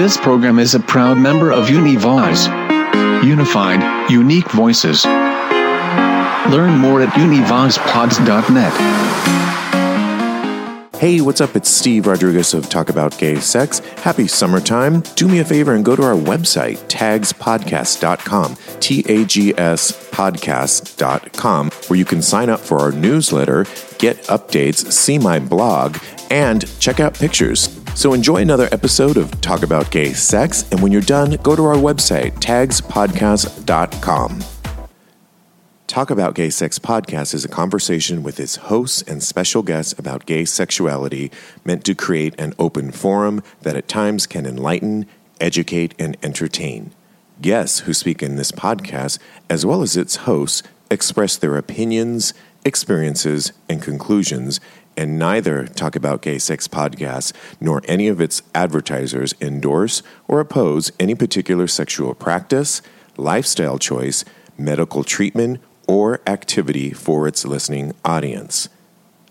This program is a proud member of Univoice. Unified, unique voices. Learn more at univoicepods.net. Hey, what's up? It's Steve Rodriguez of Talk About Gay Sex. Happy summertime. Do me a favor and go to our website, tagspodcast.com, T A G S podcast.com, where you can sign up for our newsletter, get updates, see my blog, and check out pictures. So enjoy another episode of Talk About Gay Sex, and when you're done, go to our website, tagspodcast.com. Talk About Gay Sex podcast is a conversation with its hosts and special guests about gay sexuality meant to create an open forum that at times can enlighten, educate, and entertain. Guests who speak in this podcast, as well as its hosts, express their opinions, experiences, and conclusions, and neither Talk About Gay Sex podcast nor any of its advertisers endorse or oppose any particular sexual practice, lifestyle choice, medical treatment, or activity for its listening audience.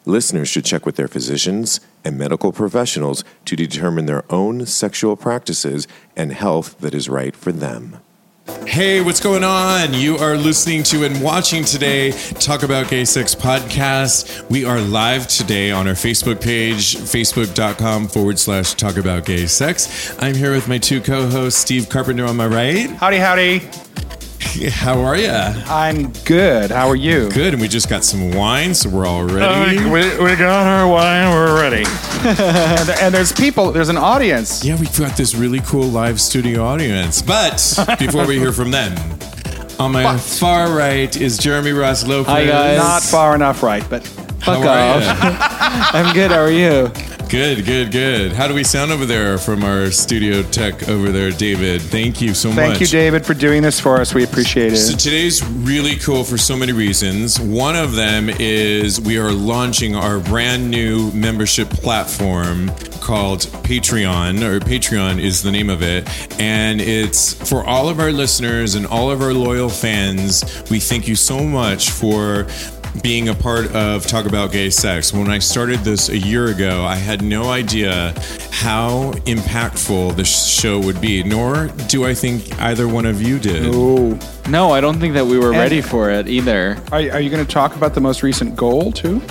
Listeners should check with their physicians and medical professionals to determine their own sexual practices and health that is right for them. Hey, what's going on? You are listening to and watching today Talk About Gay Sex podcast. We are live today on our Facebook page, facebook.com forward slash talk about gay sex. I'm here with my two co hosts, Steve Carpenter on my right. Howdy, howdy. How are you? I'm good. How are you? Good, and we just got some wine, so we're all ready. Uh, we, we got our wine. We're ready. and, and there's people. There's an audience. yeah, we've got this really cool live studio audience. But before we hear from them, on my far right is Jeremy Ross Lopez. Hi, guys. Not far enough right, but Fuck off. I'm good. How are you? Good, good, good. How do we sound over there from our studio tech over there, David? Thank you so much. thank much. you, David, for doing this for us. We appreciate it. So today's really cool for so many reasons. One of them is we are launching our brand new membership platform called Patreon, or Patreon is the name of it. And it's for all of our listeners and all of our loyal fans. We thank you so much for being a part of Talk About Gay Sex. When I started this a year ago, I had no idea how impactful this show would be, nor do I think either one of you did. Ooh. No, I don't think that we were And- ready for it either. Are, are you going to talk about the most recent goal, too?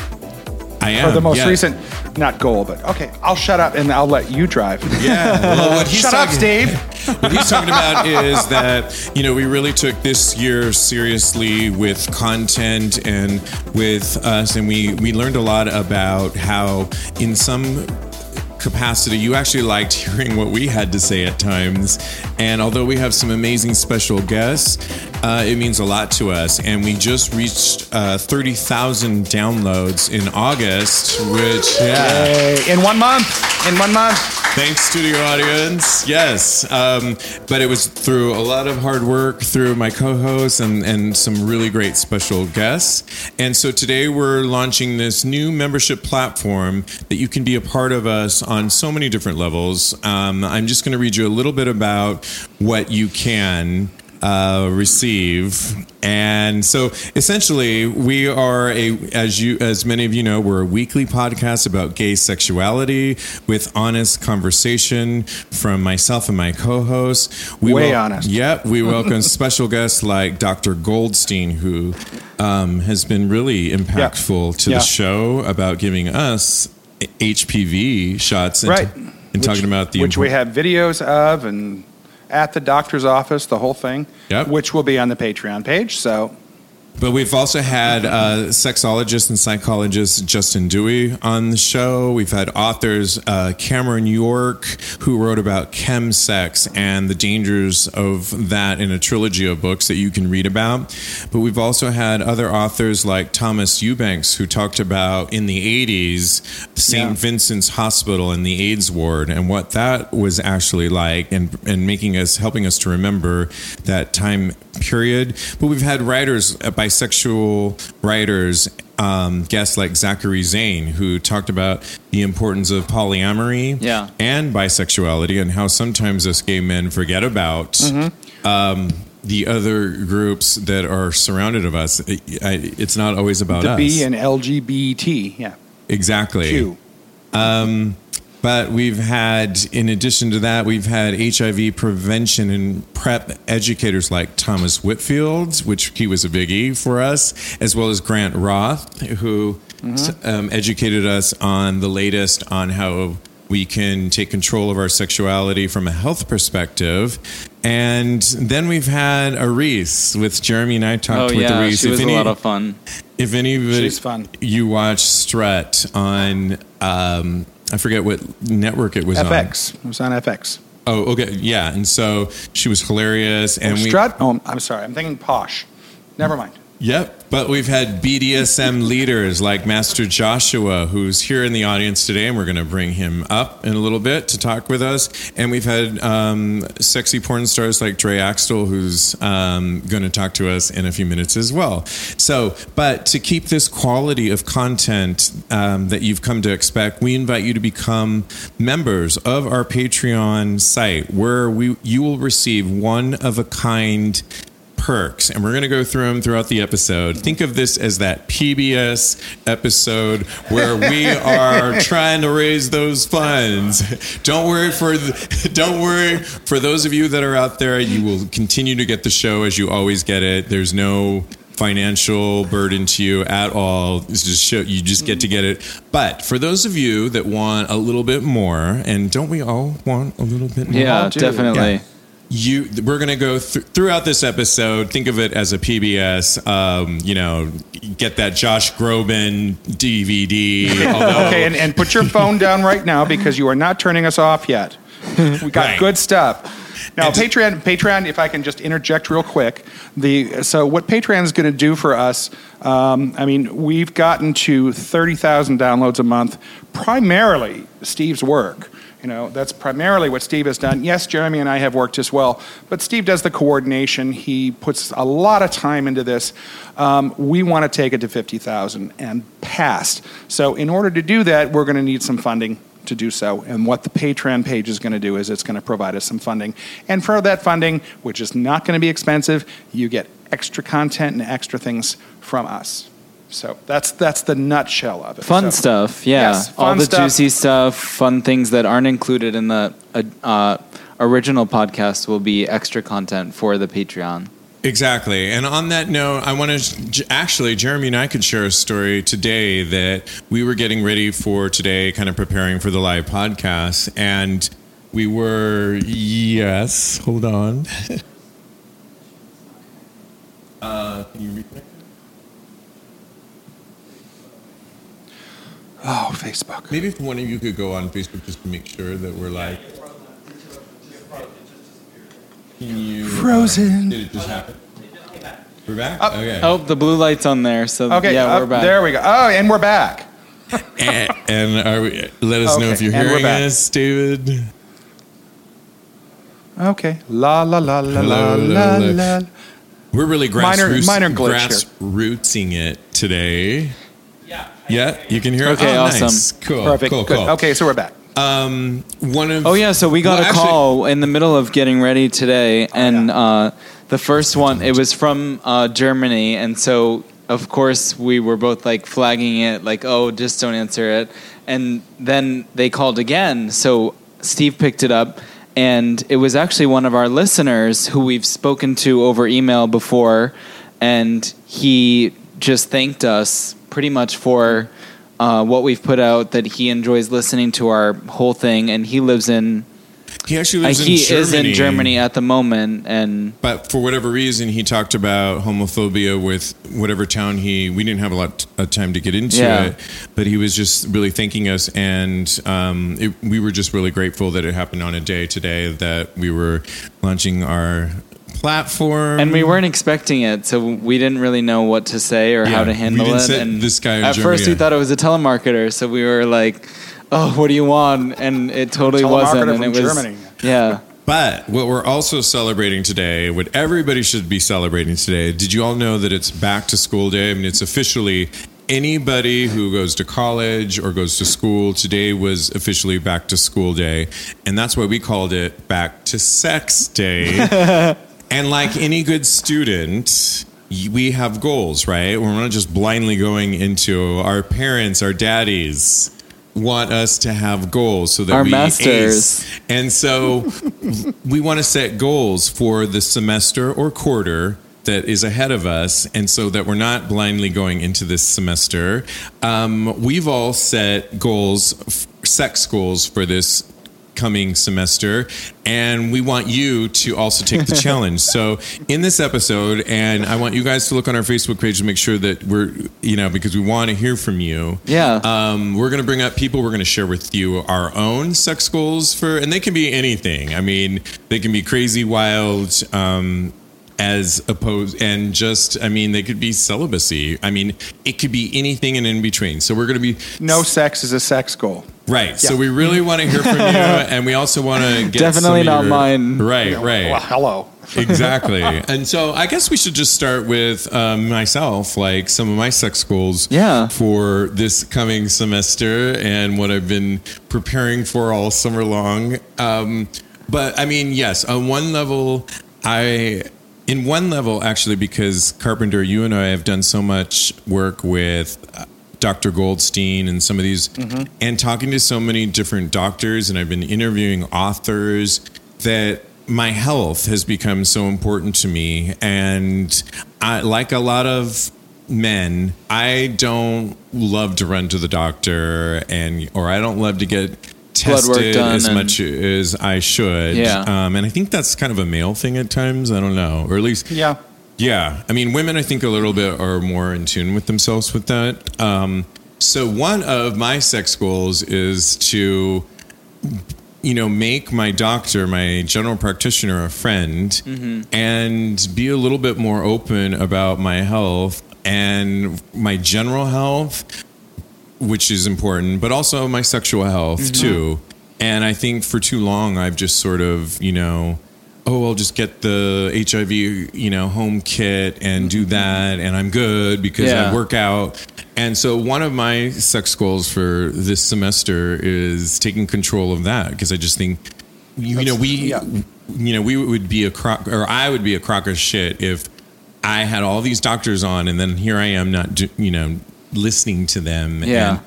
I am. or the most yeah. recent, not goal, but okay, I'll shut up and I'll let you drive. Yeah. Well, what he's Shut up, talking- Steve. What he's talking about is that you know we really took this year seriously with content and with us, and we we learned a lot about how in some capacity you actually liked hearing what we had to say at times and although we have some amazing special guests uh, it means a lot to us and we just reached uh, 30,000 downloads in August which yeah in one month. In one month. Thanks, studio audience. Yes, um, but it was through a lot of hard work through my co-hosts and, and some really great special guests. And so today we're launching this new membership platform that you can be a part of us on so many different levels. Um, I'm just going to read you a little bit about what you can uh, receive. And so essentially we are a as you as many of you know, we're a weekly podcast about gay sexuality with honest conversation from myself and my co-hosts. We Way honest. Yep. We welcome special guests like Dr. Goldstein, who um, has been really impactful to Yeah. the show about giving us HPV shots and, Right. and talking about the which we have videos of and at the doctor's office, the whole thing, Yep. which will be on the Patreon page. So But we've also had uh, sexologist and psychologist Justin Dewey on the show. We've had authors uh, Cameron York, who wrote about chemsex and the dangers of that in a trilogy of books that you can read about. But we've also had other authors like Thomas Eubanks, who talked about in the 80s St. Yeah. Vincent's Hospital and the AIDS ward and what that was actually like and, and making us, helping us to remember that time period. But we've had writers, uh, bisexual writers, um, guests like Zachary Zane, who talked about the importance of polyamory Yeah. and bisexuality and how sometimes us gay men forget about Mm-hmm. um, the other groups that are surrounded of us. It's not always about the us. B and LGBT, yeah, exactly. Q. But we've had, in addition to that, we've had HIV prevention and PrEP educators like Thomas Whitfield, which he was a biggie for us, as well as Grant Roth, who um, educated us on the latest on how we can take control of our sexuality from a health perspective. And then we've had a Reese with Jeremy and I talked Oh with yeah, Reese. she was if a any, lot of fun. if anybody, She's fun. You watch Strut on, um, I forget what network it was on. FX. It was on FX. Oh, okay, yeah. And so she was hilarious, and oh, we, Strut. Oh, I'm sorry. I'm thinking posh. Never mind. yep. But we've had BDSM leaders like Master Joshua, who's here in the audience today, and we're going to bring him up in a little bit to talk with us. And we've had um, sexy porn stars like Dre Axtell, who's um, going to talk to us in a few minutes as well. So, but to keep this quality of content um, that you've come to expect, we invite you to become members of our Patreon site, where we you will receive one of a kind perks, and we're going to go through them throughout the episode. Think of this as that PBS episode where we are trying to raise those funds. Don't worry for the, don't worry for those of you that are out there. You will continue to get the show as you always get it. There's no financial burden to you at all. It's just show, you just get to get it. But for those of you that want a little bit more, and don't we all want a little bit more? Yeah, do. definitely. Yeah. You we're going to go th- throughout this episode think of it as a pbs um, you know get that josh groban dvd although, Okay, and, and put your phone down right now because you are not turning us off yet. We got Right. good stuff. Now, And- Patreon, Patreon. If I can just interject real quick, the so what Patreon is going to do for us. Um, I mean, we've gotten to thirty thousand downloads a month, primarily Steve's work. You know, that's primarily what Steve has done. Yes, Jeremy and I have worked as well, but Steve does the coordination. He puts a lot of time into this. Um, we want to take it to 50,000 and past. So, in order to do that, we're going to need some funding to do so. And what the Patreon page is going to do is it's going to provide us some funding. And for that funding, which is not going to be expensive, you get extra content and extra things from us. So that's that's the nutshell of it. Fun So- stuff, yeah. Yes, All the stuff. juicy stuff, fun things that aren't included in the uh, uh, original podcast will be extra content for the Patreon. exactly and on that note i want to actually jeremy and i could share a story today that we were getting ready for today kind of preparing for the live podcast and we were yes hold on uh, can you read Oh, Facebook. Maybe if one of you could go on Facebook just to make sure that we're like. Can you? Uh, Frozen. Did it just happen? We're back. Up. Okay. Oh, the blue light's on there, so Okay, yeah, up- we're back. there we go. Oh, and we're back. and, and are we, let us know if you're hearing us, David. Okay. La la la la la Hello, la hello, la. We're really Minor- grassroots, minor glitch here. grassrootsing it today. Yeah. Yeah, you can hear it? Okay, Oh, awesome. Nice. Cool. Perfect. Cool, Good. cool. Okay, so we're back. Um, one of Oh yeah, so we got Well, a actually- call in the middle of getting ready today, and uh, the first one it was from uh, Germany, and so of course we were both like flagging it, like oh just don't answer it, and then they called again, so Steve picked it up, and it was actually one of our listeners who we've spoken to over email before, and he just thanked us pretty much for. Uh, what we've put out that he enjoys listening to our whole thing, and he lives in he actually uh, lives he in Germany. is in Germany at the moment, and But for whatever reason, he talked about homophobia with whatever town he. We didn't have a lot of time to get into Yeah. it, but he was just really thanking us, and um, it, we were just really grateful that it happened on a day today that we were launching our platform. and we weren't expecting it, so we didn't really know what to say or Yeah, how to we handle didn't it. say And this guy in at first, we thought it was a telemarketer, so we were like, "Oh, what do you want?" And it totally Telemarketer wasn't, and from it was Germany. yeah. But what we're also celebrating today, what everybody should be celebrating today, did you all know that it's back to school day? I mean, it's officially anybody who goes to college or goes to school. Today was officially back to school day. And that's why we called it back to sex day. and like any good student, we have goals, right? We're not just blindly going into our parents, our daddies want us to have goals so that Our we masters. ace. And so we want to set goals for the semester or quarter that is ahead of us, and so that we're not blindly going into this semester. Um, we've all set goals, f- sex goals for this coming semester and we want you to also take the challenge so in this episode and i want you guys to look on our facebook page to make sure that we're you know because we want to hear from you Yeah. um, we're going to bring up people. We're going to share with you our own sex goals for, and they can be anything. I mean, they can be crazy, wild, um, as opposed, and just, I mean, they could be celibacy. I mean, it could be anything and in between. So we're going to be No sex is a sex goal. right. So we really want to hear from you, and we also want to get Definitely not your- mine. Right. Right Well, hello. exactly. And so I guess we should just start with um, myself, like some of my sex goals Yeah. for this coming semester and what I've been preparing for all summer long. Um, but I mean, yes, on one level, I. In one level, actually, because Carpenter, you and I have done so much work with uh, Dr. Goldstein and some of these, and talking to so many different doctors, and I've been interviewing authors that my health has become so important to me. And I, like a lot of men, I don't love to run to the doctor, and or I don't love to get tested done as and- much as I should. Yeah. Um, and I think that's kind of a male thing at times. I don't know, or at least Yeah. yeah, I mean, women, I think a little bit are more in tune with themselves with that. Um, so one of my sex goals is to, you know, make my doctor, my general practitioner, a friend, Mm-hmm. and be a little bit more open about my health and my general health, which is important, but also my sexual health Mm-hmm. too. And I think for too long, I've just sort of, you know, oh, I'll just get the HIV, you know, home kit and do that, and I'm good because Yeah. I work out. And so, one of my sex goals for this semester is taking control of that because I just think, you know, we, yeah. you know, we would be a crock, or I would be a crock of shit if I had all these doctors on, and then here I am not, do- you know, listening to them. Yeah.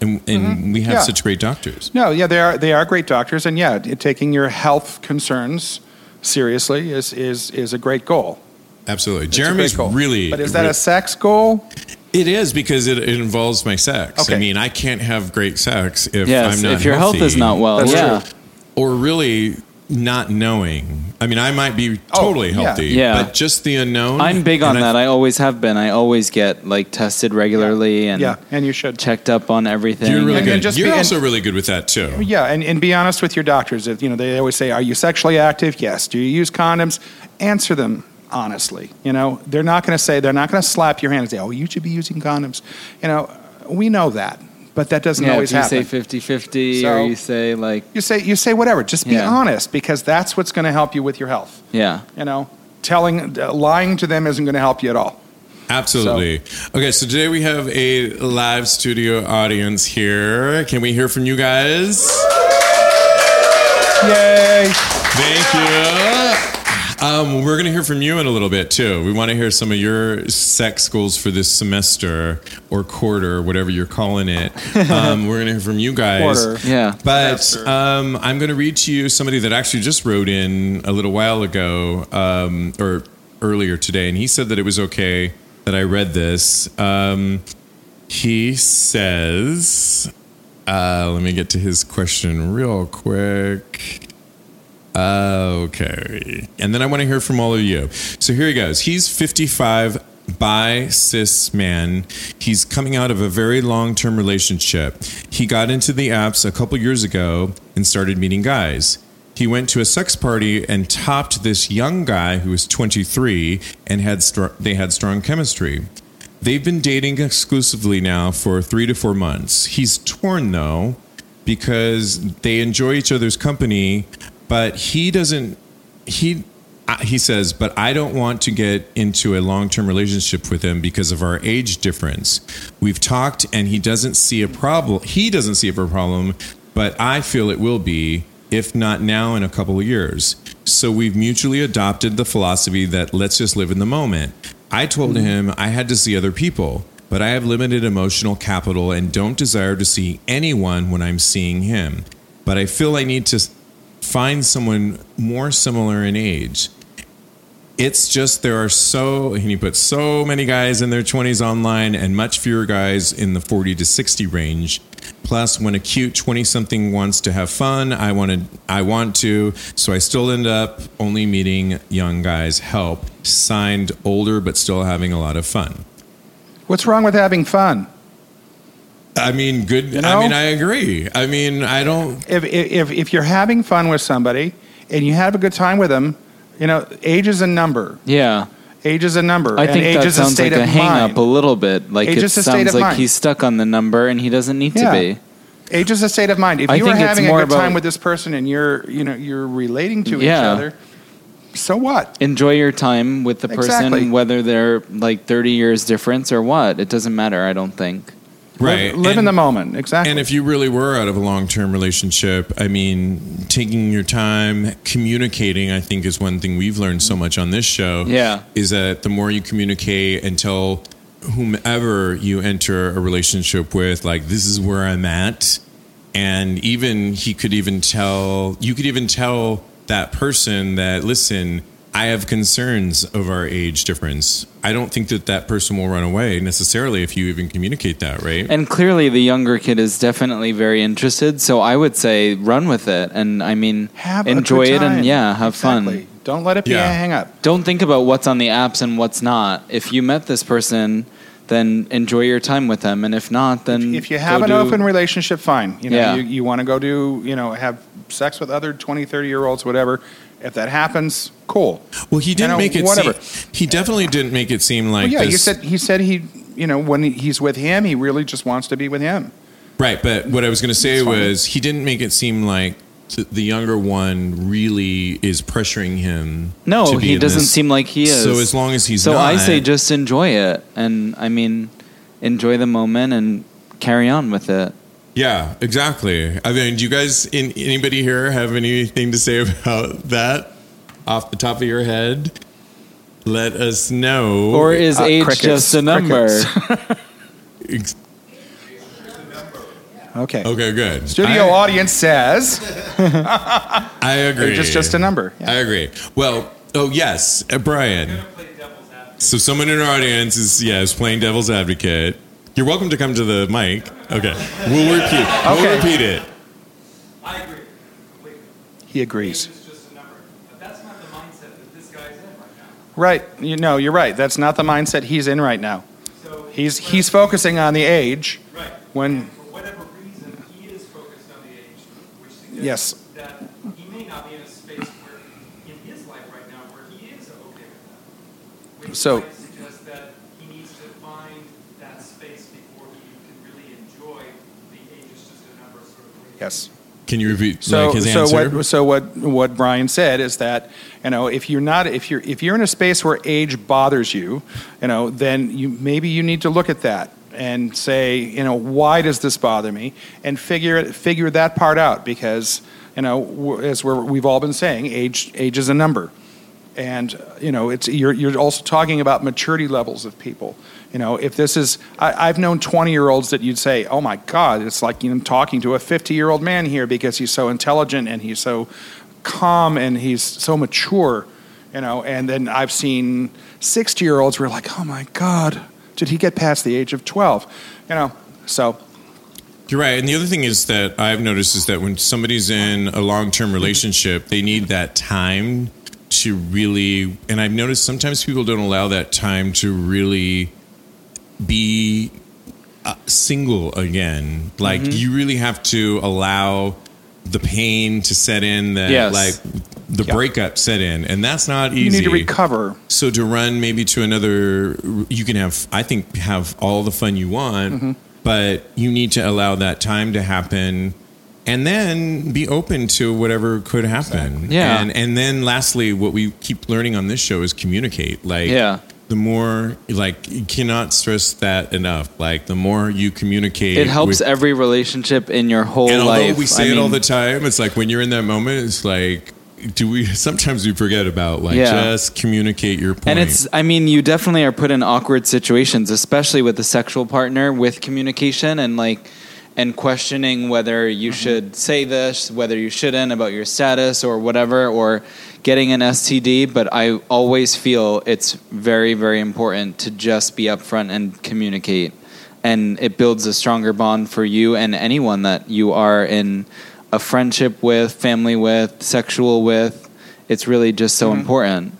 And, and, and we have Yeah. such great doctors. No, yeah, they are they are great doctors, and yeah, taking your health concerns seriously is is is a great goal. Absolutely. It's a Jeremy's great goal. really. But is that re- a sex goal? It is because it, it involves my sex. I mean, I can't have great sex if Yes, I'm not if your health is not well, That's yeah. true. or really not knowing. I mean, I might be Oh, totally yeah. healthy, Yeah. but just the unknown. I'm big on that. I always have been. I always get like tested regularly and Yeah, and you should. checked up on everything. You're really And- good. and just You're be- and- also really good with that too. Yeah, and, and be honest with your doctors. If, you know, they always say, "Are you sexually active?" Yes. Do you use condoms? Answer them honestly. You know, they're not going to say they're not going to slap your hand and say, "Oh, you should be using condoms." You know, we know that, but that doesn't yeah, always if you happen. say 50-50 So- or you say like you say you say whatever. Just be Yeah. honest because that's what's going to help you with your health. yeah. You know, telling uh, lying to them isn't going to help you at all. Absolutely. Okay, so today we have a live studio audience here. Can we hear from you guys? Yay! Thank you. Um, we're going to hear from you in a little bit too. We want to hear some of your sex goals for this semester or quarter, whatever you're calling it. Um, we're going to hear from you guys. Quarter. Yeah. But um, I'm going to read to you somebody that actually just wrote in a little while ago um, or earlier today, and he said that it was okay that I read this. Um, he says, uh, let me get to his question real quick. Okay. And then I want to hear from all of you. So here he goes. He's 55 bi cis man. He's coming out of a very long term relationship. He got into the apps a couple years ago and started meeting guys. He went to a sex party and topped this young guy who was 23 and had str- they had strong chemistry. They've been dating exclusively now for three to four months. He's torn though because they enjoy each other's company, but he doesn't. He uh, he says, but I don't want to get into a long term relationship with him because of our age difference. We've talked, and he doesn't see a problem. He doesn't see a problem, but I feel it will be, if not now, in a couple of years. So we've mutually adopted the philosophy that let's just live in the moment. I told him I had to see other people, but I have limited emotional capital and don't desire to see anyone when I'm seeing him. But I feel I need to find someone more similar in age. It's just there are so, and he put so many guys in their 20s online and much fewer guys in the 40 to 60 range. Plus, when a cute 20 something wants to have fun, I wanted, I want to, so I still end up only meeting young guys. Help. Signed, older, but still having a lot of fun. What's wrong with having fun? I mean, good. You know? I mean, I agree. I mean, I don't. If, if, if you're having fun with somebody and you have a good time with them, you know, age is a number. Yeah. Age is a number. I think age that is a sounds state like a of hang mind. up a little bit. Like Age it is a state sounds of like mind. he's stuck on the number and he doesn't need Yeah. to be. Age is a state of mind. If I you are having a more good time with this person and you're, you know, you're relating to each other, so what? Enjoy your time with the person, Exactly. whether they're like 30 years difference or what. It doesn't matter, I don't think. Right. Live, live in the moment. Exactly. And if you really were out of a long term relationship, I mean, taking your time, communicating, I think is one thing we've learned so much on this show. Yeah. Is that the more you communicate and tell whomever you enter a relationship with, like, this is where I'm at. And even he could even tell, you could even tell that person that, listen, I have concerns of our age difference. I don't think that that person will run away necessarily if you even communicate that, right? And clearly, the younger kid is definitely very interested. So I would say run with it, and I mean, have enjoy it, and yeah, have Exactly. fun. Don't let it be Yeah. a hang up. Don't think about what's on the apps and what's not. If you met this person, then enjoy your time with them, and if not, then If you have go an do- open relationship, fine. You know, Yeah. you, you want to go do, you know, have sex with other 20, 30 year olds, whatever. If that happens, cool. Well, he didn't know, make it whatever. seem. He definitely didn't make it seem like Well, yeah, this. you said he said he, you know, when he's with him, he really just wants to be with him. right, but what I was going to say was he didn't make it seem like the younger one really is pressuring him. No, to be he in doesn't this. seem like he is. So as long as he's so not, I say just enjoy it, and I mean, enjoy the moment and carry on with it. Yeah, exactly. I mean, do you guys, in, anybody here, have anything to say about that off the top of your head? Let us know. Or is Uh, age crickets, just a number? Okay. okay, good. Studio I, audience says I agree. age is just a number. Yeah. I agree. Well, oh yes, uh, Brian. So someone in our audience is yeah is playing devil's advocate. You're welcome to come to the mic. Okay, we'll repeat. We'll Okay. repeat it. I agree. completely. He agrees. It's just a number. But that's not the mindset that this guy's in right now. You know, you're right. That's not the mindset he's in right now. So He's he's focusing on the age right. when And for whatever reason, he is focused on the age, which suggests Yes. that he may not be in a space where, in his life right now, where he is okay with that. Which So- might suggest that he needs to find that space before he can really enjoy the Yes. Can you repeat So, like his so answer? what so what what Brian said is that you know if you're not if you're if you're in a space where age bothers you, you know, then you maybe you need to look at that and say, you know, why does this bother me, and figure it figure that part out because you know as we're, we've all been saying, age age is a number, and you know it's you're you're also talking about maturity levels of people. You know, if this is, I, I've known 20 year olds that you'd say, oh my God, it's like you know, talking to a 50 year old man here because he's so intelligent and he's so calm and he's so mature, you know. And then I've seen 60 year olds where like, oh my God, did he get past the age of 12? You know, so You're right. And the other thing is that I've noticed is that when somebody's in a long term relationship, they need that time to really, and I've noticed sometimes people don't allow that time to really be uh, single again. Like you really have to allow the pain to set in that Yes. like the Yeah. breakup set in and that's not easy you need to recover. so to run maybe to another, you can have, I think, have all the fun you want, Mm-hmm. but you need to allow that time to happen, and then be open to whatever could happen. Yeah. and and then lastly, what we keep learning on this show is communicate. Like, Yeah. the more like you cannot stress that enough. Like the more you communicate, It helps with- every relationship in your whole and life. although we say I it all the time, it's like when you're in that moment, it's like. Do we sometimes we forget about like Yeah. just communicate your point? And it's, I mean, you definitely are put in awkward situations, especially with a sexual partner with communication and like, and questioning whether you Mm-hmm. should say this, whether you shouldn't about your status or whatever, or getting an STD. But I always feel it's very, very important to just be upfront and communicate. And it builds a stronger bond for you and anyone that you are in a friendship with, family with, sexual with. It's really just so Mm-hmm. important.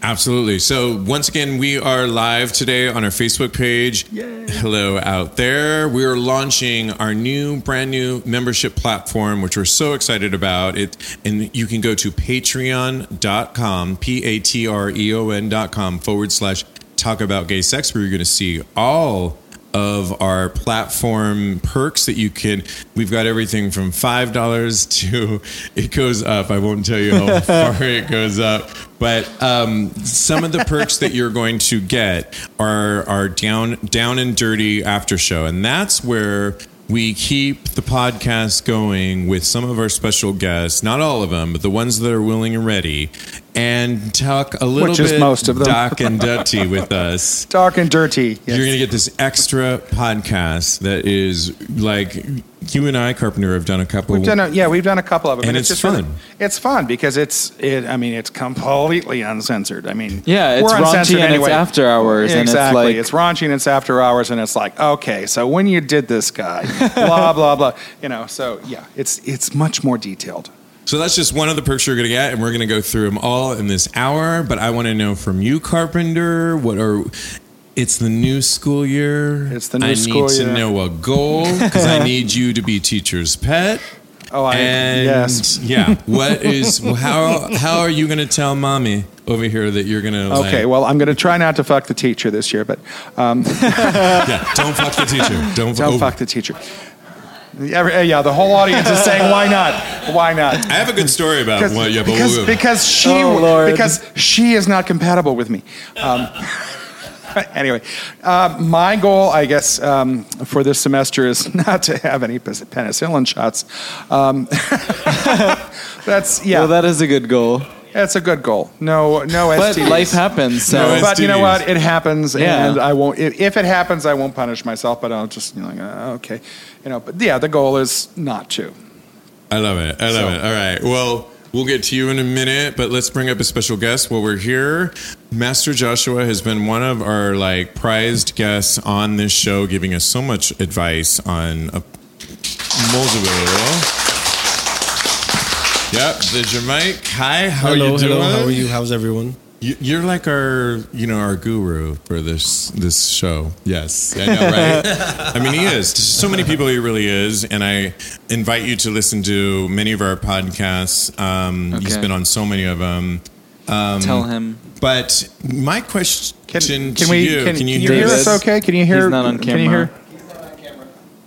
Absolutely. So once again, we are live today on our Facebook page. Hello out there. We're launching our new, brand new membership platform, which we're so excited about. It and you can go to patreon.com, P-A-T-R-E-O-N dot com forward slash talk about gay sex, where you're gonna see all of our platform perks that you can we've got everything from five dollars to it goes up. I won't tell you how far it goes up but um, some of the perks that you're going to get are are down down and dirty after show. And that's where we keep the podcast going with some of our special guests not all of them but the ones that are willing and ready and talk a little Which is bit most of them. doc and dirty with us Dark and dirty. Yes. you're going to get this extra podcast that is like you and I, Carpenter, have done a couple. We've done a, yeah, we've done a couple of them, And it's just really- fun. it's fun because it's it. I mean, it's completely uncensored. I mean, Yeah, it's we're raunchy uncensored and it's anyway. after hours, and it's Exactly, like- it's raunchy and it's after hours, and it's like okay, so when you did this guy, blah blah blah, you know. So yeah, it's it's much more detailed. So that's just one of the perks you're going to get, and we're going to go through them all in this hour. But I want to know from you, Carpenter, what are it's the new school year. It's the new I school need to know a goal because I need you to be teacher's pet. Oh, I and yes. yeah. What is how how are you going to tell mommy over here that you're going to Okay, well, I'm going to try not to fuck the teacher this year, but um, yeah, don't fuck the teacher. Don't, don't oh, fuck the teacher. Yeah, yeah, the whole audience is saying, "Why not? Why not?" I have a good story about because, what. Yeah, but because, we'll- because she Oh, Lord. because she is not compatible with me. Um, anyway, uh, my goal, I guess, um, for this semester is not to have any penicillin shots. Um, that's yeah, Well, that is a good goal. That's a good goal. No, no But STDs. life happens. So No, But you know what? It happens, Yeah. and I won't. If if it happens, I won't punish myself. But I'll just, you know, like, uh, okay, you know. But yeah, the goal is not to. I love it. I love So- it. All right. Well, we'll get to you in a minute, but let's bring up a special guest while we're here. Master Joshua has been one of our like prized guests on this show, giving us so much advice on a multiple. Yep, there's your mic. Hi, how hello, are you doing? hello. How are you? How's everyone? You- You're like our, you know, our guru for this this show. Yes, I know, right? I mean, he is. To so many people, he really is. And I invite you to listen to many of our podcasts. Um, He's Okay. been on so many of them. Um, tell him. But my question Can, can to we? you, Can, can, you hear hear us? us? Okay. Can you hear? He's not on Can you camera. hear?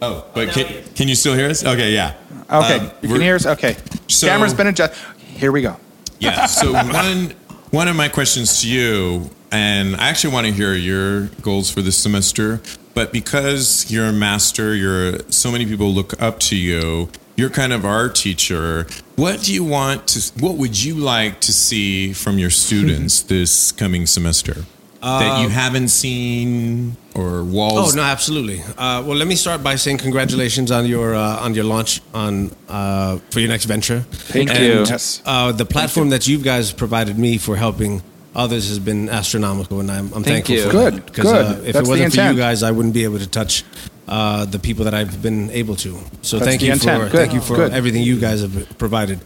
Oh, but can, can you still hear us? Okay, yeah. Okay, Um, you can hear us. Okay, So- camera's been adjusted. Here we go. Yeah. So one one of my questions to you, and I actually want to hear your goals for this semester, but because you're a master, you're so many people look up to you. You're kind of our teacher. What do you want to? What would you like to see from your students this coming semester that you haven't seen or walls? Oh no, absolutely. Uh, well, let me start by saying congratulations on your uh, on your launch on uh, for your next venture. Thank and, you. Yes. Uh, the platform that you guys provided me for helping others has been astronomical, and I'm, I'm Thank thankful you. for Good, that. 'Cause, good. Uh, if That's it wasn't for you guys, I wouldn't be able to touch uh, the people that I've been able to. So That's thank the you intent. for Good, thank you for good. everything you guys have provided.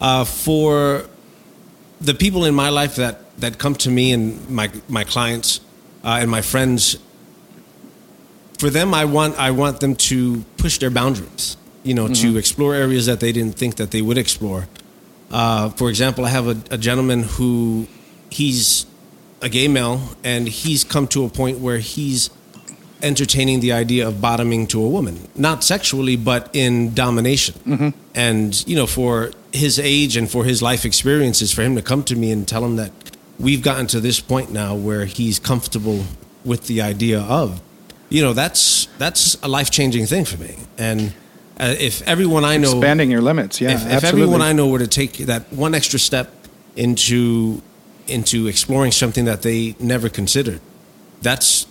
Uh, for the people in my life that that come to me and my my clients uh, and my friends for them i want i want them to push their boundaries you know to explore areas that they didn't think that they would explore. Uh, for example i have a, a gentleman who he's a gay male and he's come to a point where he's entertaining the idea of bottoming to a woman not sexually but in domination. And you know for his age and for his life experiences for him to come to me and tell him that we've gotten to this point now where he's comfortable with the idea of you know that's that's a life-changing thing for me and uh, if everyone i know Expanding your limits. Yeah, if, if everyone I know were to take that one extra step into into exploring something that they never considered, that's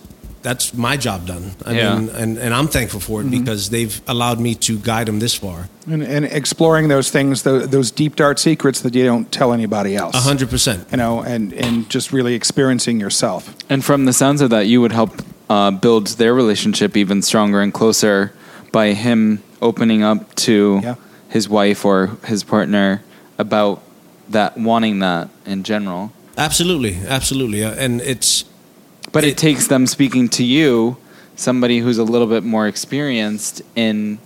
that's my job done. I Yeah. mean, and, and I'm thankful for it because they've allowed me to guide them this far. and, and exploring those things, those, those deep dark secrets that you don't tell anybody else. A hundred percent. You know, and and just really experiencing yourself. And from the sounds of that, you would help uh, build their relationship even stronger and closer by him opening up to Yeah. his wife or his partner about that, wanting that in general. Absolutely, absolutely, uh, and it's But it, takes them speaking to you, somebody who's a little bit more experienced in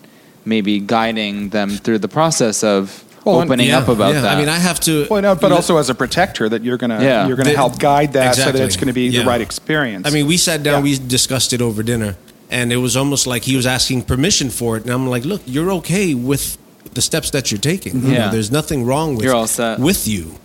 maybe guiding them through the process of Well, opening yeah, up about yeah. that. I mean, I have to. Well, no, but also as a protector, that you're gonna Yeah. you're gonna The- help guide that so that it's going to be Yeah. the right experience. I mean, we sat down, Yeah. we discussed it over dinner, and it was almost like he was asking permission for it. And I'm like, look, you're okay with the steps that you're taking. Mm-hmm. You know, Yeah. there's nothing wrong with You're all set. with you.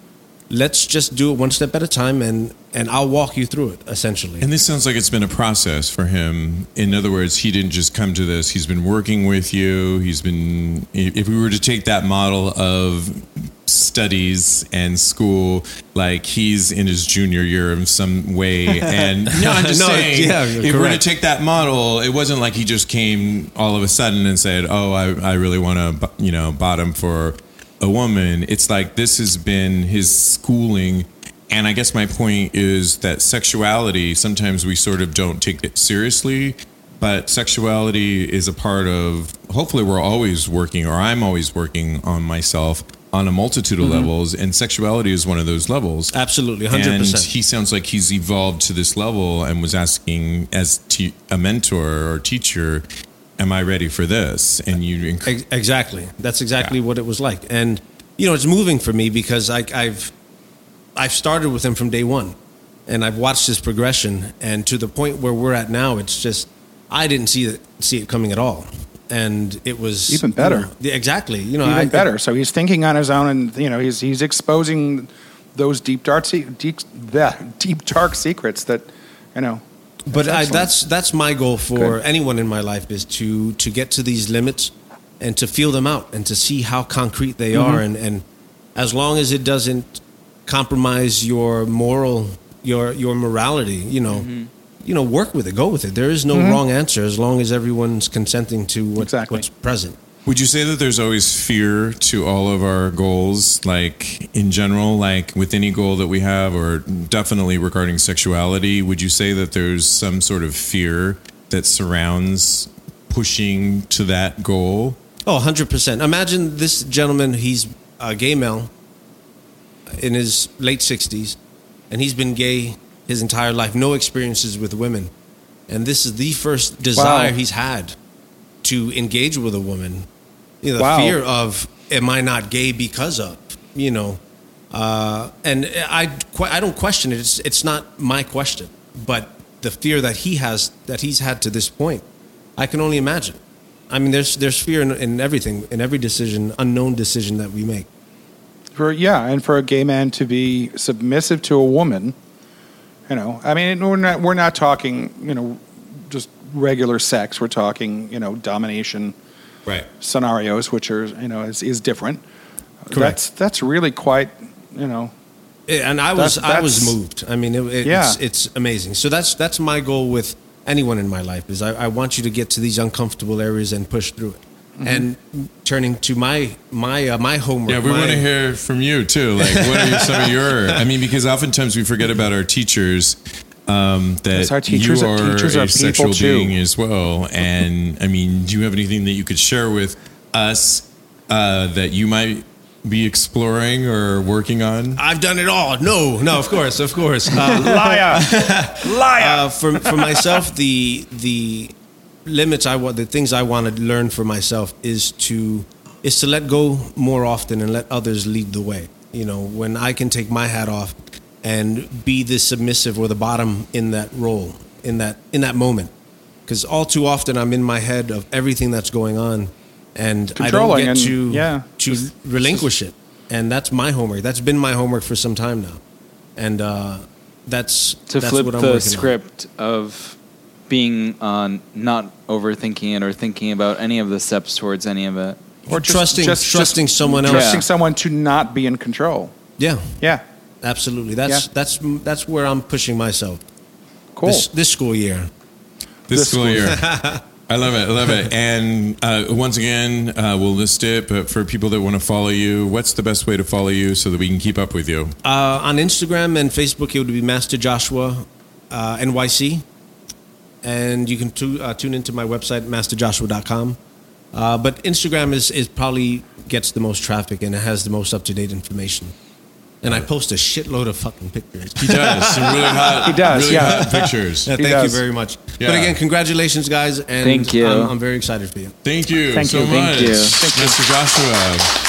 Let's just do it one step at a time, and and I'll walk you through it. Essentially, And this sounds like it's been a process for him. In other words, he didn't just come to this. He's been working with you. He's been, if we were to take that model of studies and school, like he's in his junior year in some way. And no, I'm just No, saying, yeah, if we were to take that model, it wasn't like he just came all of a sudden and said, oh, I, I really want to, you know, bottom for a woman. It's like this has been his schooling. And I guess my point is that sexuality, sometimes we sort of don't take it seriously, but sexuality is a part of, hopefully, we're always working, or I'm always working on myself on a multitude of mm-hmm. levels. And sexuality is one of those levels. absolutely, hundred And percent. he sounds like he's evolved to this level and was asking, as te- a mentor or teacher, am I ready for this? And you, Ex- Exactly. That's exactly Yeah. what it was like, and you know, it's moving for me because I, I've I've started with him from day one, and I've watched his progression, and to the point where we're at now, it's just I didn't see it see it coming at all, and it was Even better. you know, exactly. You know, even I, better. So he's thinking on his own, and you know he's he's exposing those deep dark deep the deep dark secrets that you know. but I, that's that's my goal for Good. anyone in my life is to to get to these limits and to feel them out and to see how concrete they Mm-hmm. are and and as long as it doesn't compromise your moral your your morality you know Mm-hmm. you know work with it go with it there is no wrong answer as long as everyone's consenting to what, Exactly. what's present Would you say that there's always fear to all of our goals, like in general, like with any goal that we have, or definitely regarding sexuality? Would you say that there's some sort of fear that surrounds pushing to that goal? Oh, 100%. Imagine this gentleman, he's a gay male in his late 60s, and he's been gay his entire life, no experiences with women. And this is the first desire Wow. he's had to engage with a woman. You know, the Wow. fear of, am I not gay because of, you know? Uh, and I, I don't question it. It's, it's not my question, but the fear that he has, that he's had to this point, I can only imagine I mean, there's there's fear in, in everything, in every decision, unknown decision that we make. For yeah, and for a gay man to be submissive to a woman, you know, I mean, we're not we're not talking, you know, just regular sex. We're talking, you know, domination Right. scenarios, which are you know is, is different. Correct. That's that's really quite, you know, And I was I was moved. I mean, it, it, Yeah. it's it's amazing. So that's that's my goal with anyone in my life is I, I want you to get to these uncomfortable areas and push through it. Mm-hmm. And turning to my my uh, my homework. Yeah, we my- want to hear from you too. Like, what are some of your? I mean, because oftentimes we forget about our teachers. Um, that our teachers you are- are teachers a are people sexual too. as well. And I mean, do you have anything that you could share with us uh, that you might be exploring or working on? I've done it all. No, no, of course, of course. Uh, liar, liar. uh, for for myself, the the limits I want, the things I want to learn for myself is to is to let go more often and let others lead the way. You know, when I can take my hat off and be the submissive or the bottom in that role in that in that moment, because all too often I'm in my head of everything that's going on, and I don't get and- to yeah, to just- relinquish it. And that's my homework. That's been my homework for some time now, and uh, that's to that's flip what I'm the working on. script of being uh, not overthinking it or thinking about any of the steps towards any of it. or just, trusting- just, trusting just someone else. trusting Yeah. someone to not be in control. Yeah, Yeah, absolutely. That's Yeah. that's that's where I'm pushing myself cool. this this school year. this, This school year. I love it. I love it. And uh, once again, uh, we'll list it. But for people that want to follow you, what's the best way to follow you so that we can keep up with you? Uh, on Instagram and Facebook, it would be Master Joshua uh, NYC, and you can tu- uh, tune into my website masterjoshua.com. Uh, but Instagram is is probably gets the most traffic and it has the most up to date information. And I post a shitload of fucking pictures. He does some really hot. He does, really yeah. hot pictures. Yeah, thank does. you very much. Yeah. But again, congratulations, guys, and Thank you. I'm, I'm very excited for you. Thank you Thank so you. much, Thank you. Mr. Joshua.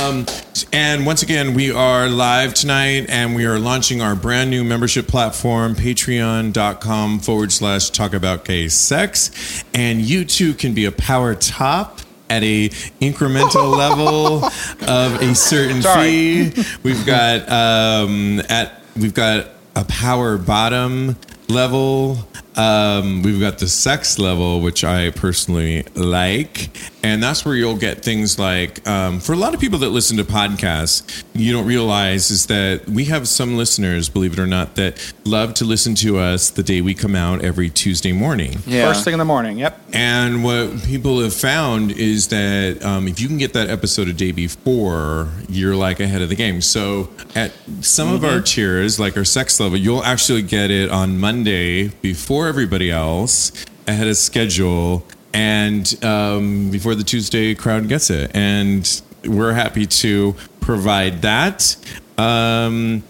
Um, and once again, we are live tonight and we are launching our brand new membership platform, patreon.com forward slash talk about gay sex. And you too can be a power top at a incremental level of a certain Sorry. fee. We've got um, at we've got a power bottom level. Um, we've got the sex level, which I personally like, and that's where you'll get things like um, for a lot of people that listen to podcasts, you don't realize is that we have some listeners, believe it or not, that love to listen to us the day we come out every Tuesday morning. Yeah. First thing in the morning. Yep. And what people have found is that um, if you can get that episode a day before, you're like ahead of the game. So at some of our tiers, like our sex level, you'll actually get it on Monday before everybody else, ahead of schedule, and um, before the Tuesday crowd gets it. And we're happy to provide that. Um,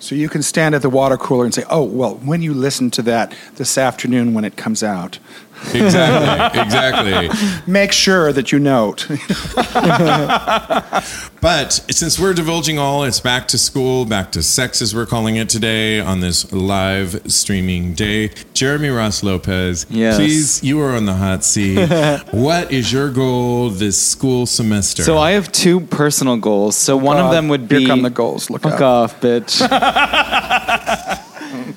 So you can stand at the water cooler and say, "Oh, well, when you listen to that this afternoon when it comes out, exactly, exactly. make sure that you note." But since we're divulging all, it's back to school, back to sex as we're calling it today on this live streaming day. Jeremy Ross Lopez, Yes. please, you are on the hot seat. what is your goal this school semester? So I have two personal goals. So one of them would here be come the goals. Look Fuck off, bitch.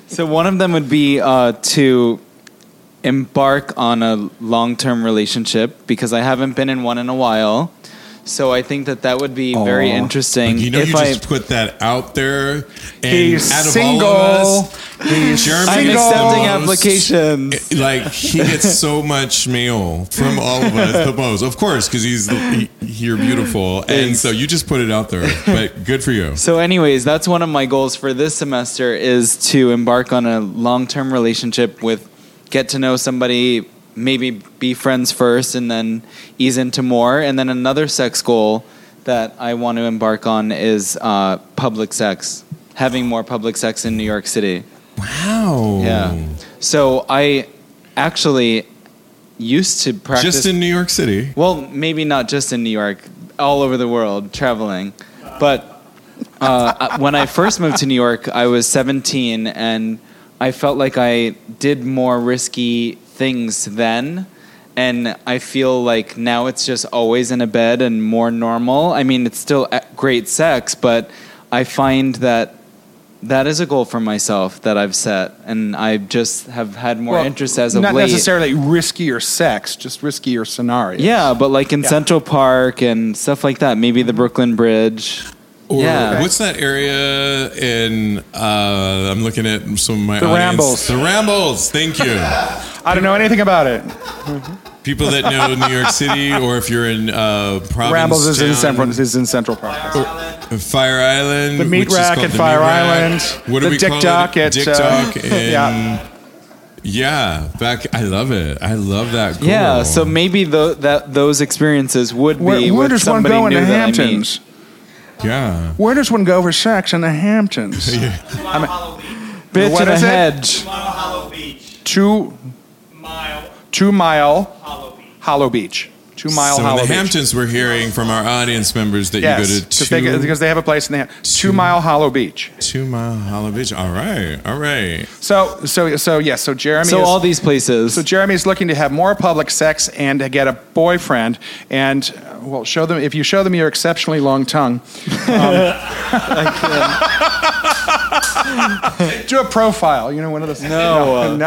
so one of them would be uh, to embark on a long-term relationship because I haven't been in one in a while. So I think that that would be very Aw. interesting. you know, if you I, just put that out there, and He's out of single. all of us, He's Jeremy I'm single. accepting applications. Eh, like he gets so much mail from all of us, the most, of course, because he's he, you're beautiful, and Thanks. so you just put it out there. But good for you. So, anyways, that's one of my goals for this semester is to embark on a long-term relationship with, get to know somebody, maybe be friends first, and then ease into more. And then another sex goal that I want to embark on is uh, public sex, having more public sex in New York City. Wow. Yeah. So I actually used to practice. Just in New York City. Well, maybe not just in New York, all over the world traveling. But uh, when I first moved to New York, I was 17 and I felt like I did more risky things then. And I feel like now it's just always in a bed and more normal. I mean, it's still great sex, but I find that that is a goal for myself that I've set, and I just have had more Well, interest as of not late. necessarily riskier sex, just riskier scenarios. Yeah, but like in Yeah. Central Park and stuff like that. Maybe the Brooklyn Bridge. Or yeah. what's that area in? Uh, I'm looking at some of my The audience. Rambles. The Rambles. Thank you. I don't know anything about it. People that know New York City, or if you're in uh, Provincetown, Rambles is in Central is in Central Park. Fire Island, The meat which rack called at the Fire Rack. Island. What do The we Dick call Dock it? at, Dick uh, Dock. In, yeah. yeah. Back. I love it. I love that. Goal. Yeah, so maybe tho- that those experiences would be where with does one somebody go in new the that I meet. Hamptons? Yeah. Where does one go for sex in the Hamptons? Hollow Beach. Bitch What in a is it? hedge. Mile Hollow Beach. Two Mile two mile Hollow Beach. Hollow Beach. Two mile so Hollow in the Beach. Hamptons, we're hearing from our audience members that Yes, you go to two, they, because they have a place in the Ham- two mile Hollow Beach. two mile Hollow Beach. All right. All right. So so so yes. So Jeremy. So is, all these places. So Jeremy is looking to have more public sex and to get a boyfriend. And uh, well, show them if you show them your exceptionally long tongue. Um, do a profile. You know, one of those. No. no.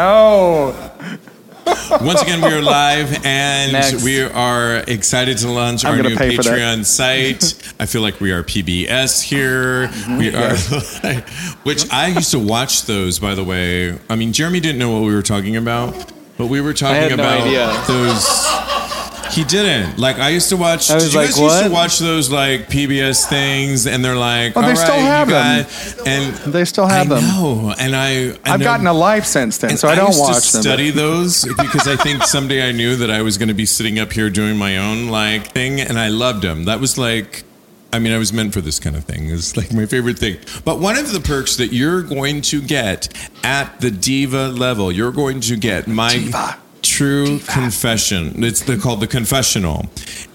no. Once again, we are live and Next. we are excited to launch I'm our new pay for that. Patreon site. I feel like we are PBS here. Mm-hmm. We are, which I used to watch those, by the way. I mean, Jeremy didn't know what we were talking about, but we were talking no about idea. those. He didn't. Like I used to watch. I was did you like, guys used to watch those like PBS things, and they're like, Oh, they "All still right, have them. guys," And They still have I them. know, and I, I I've know- gotten a life since then, so I don't used watch to them. Study those because I think someday I knew that I was going to be sitting up here doing my own like thing, and I loved them. That was like, I mean, I was meant for this kind of thing. It's like my favorite thing. But one of the perks that you're going to get at the diva level, you're going to get my true confession. It's the, called the confessional,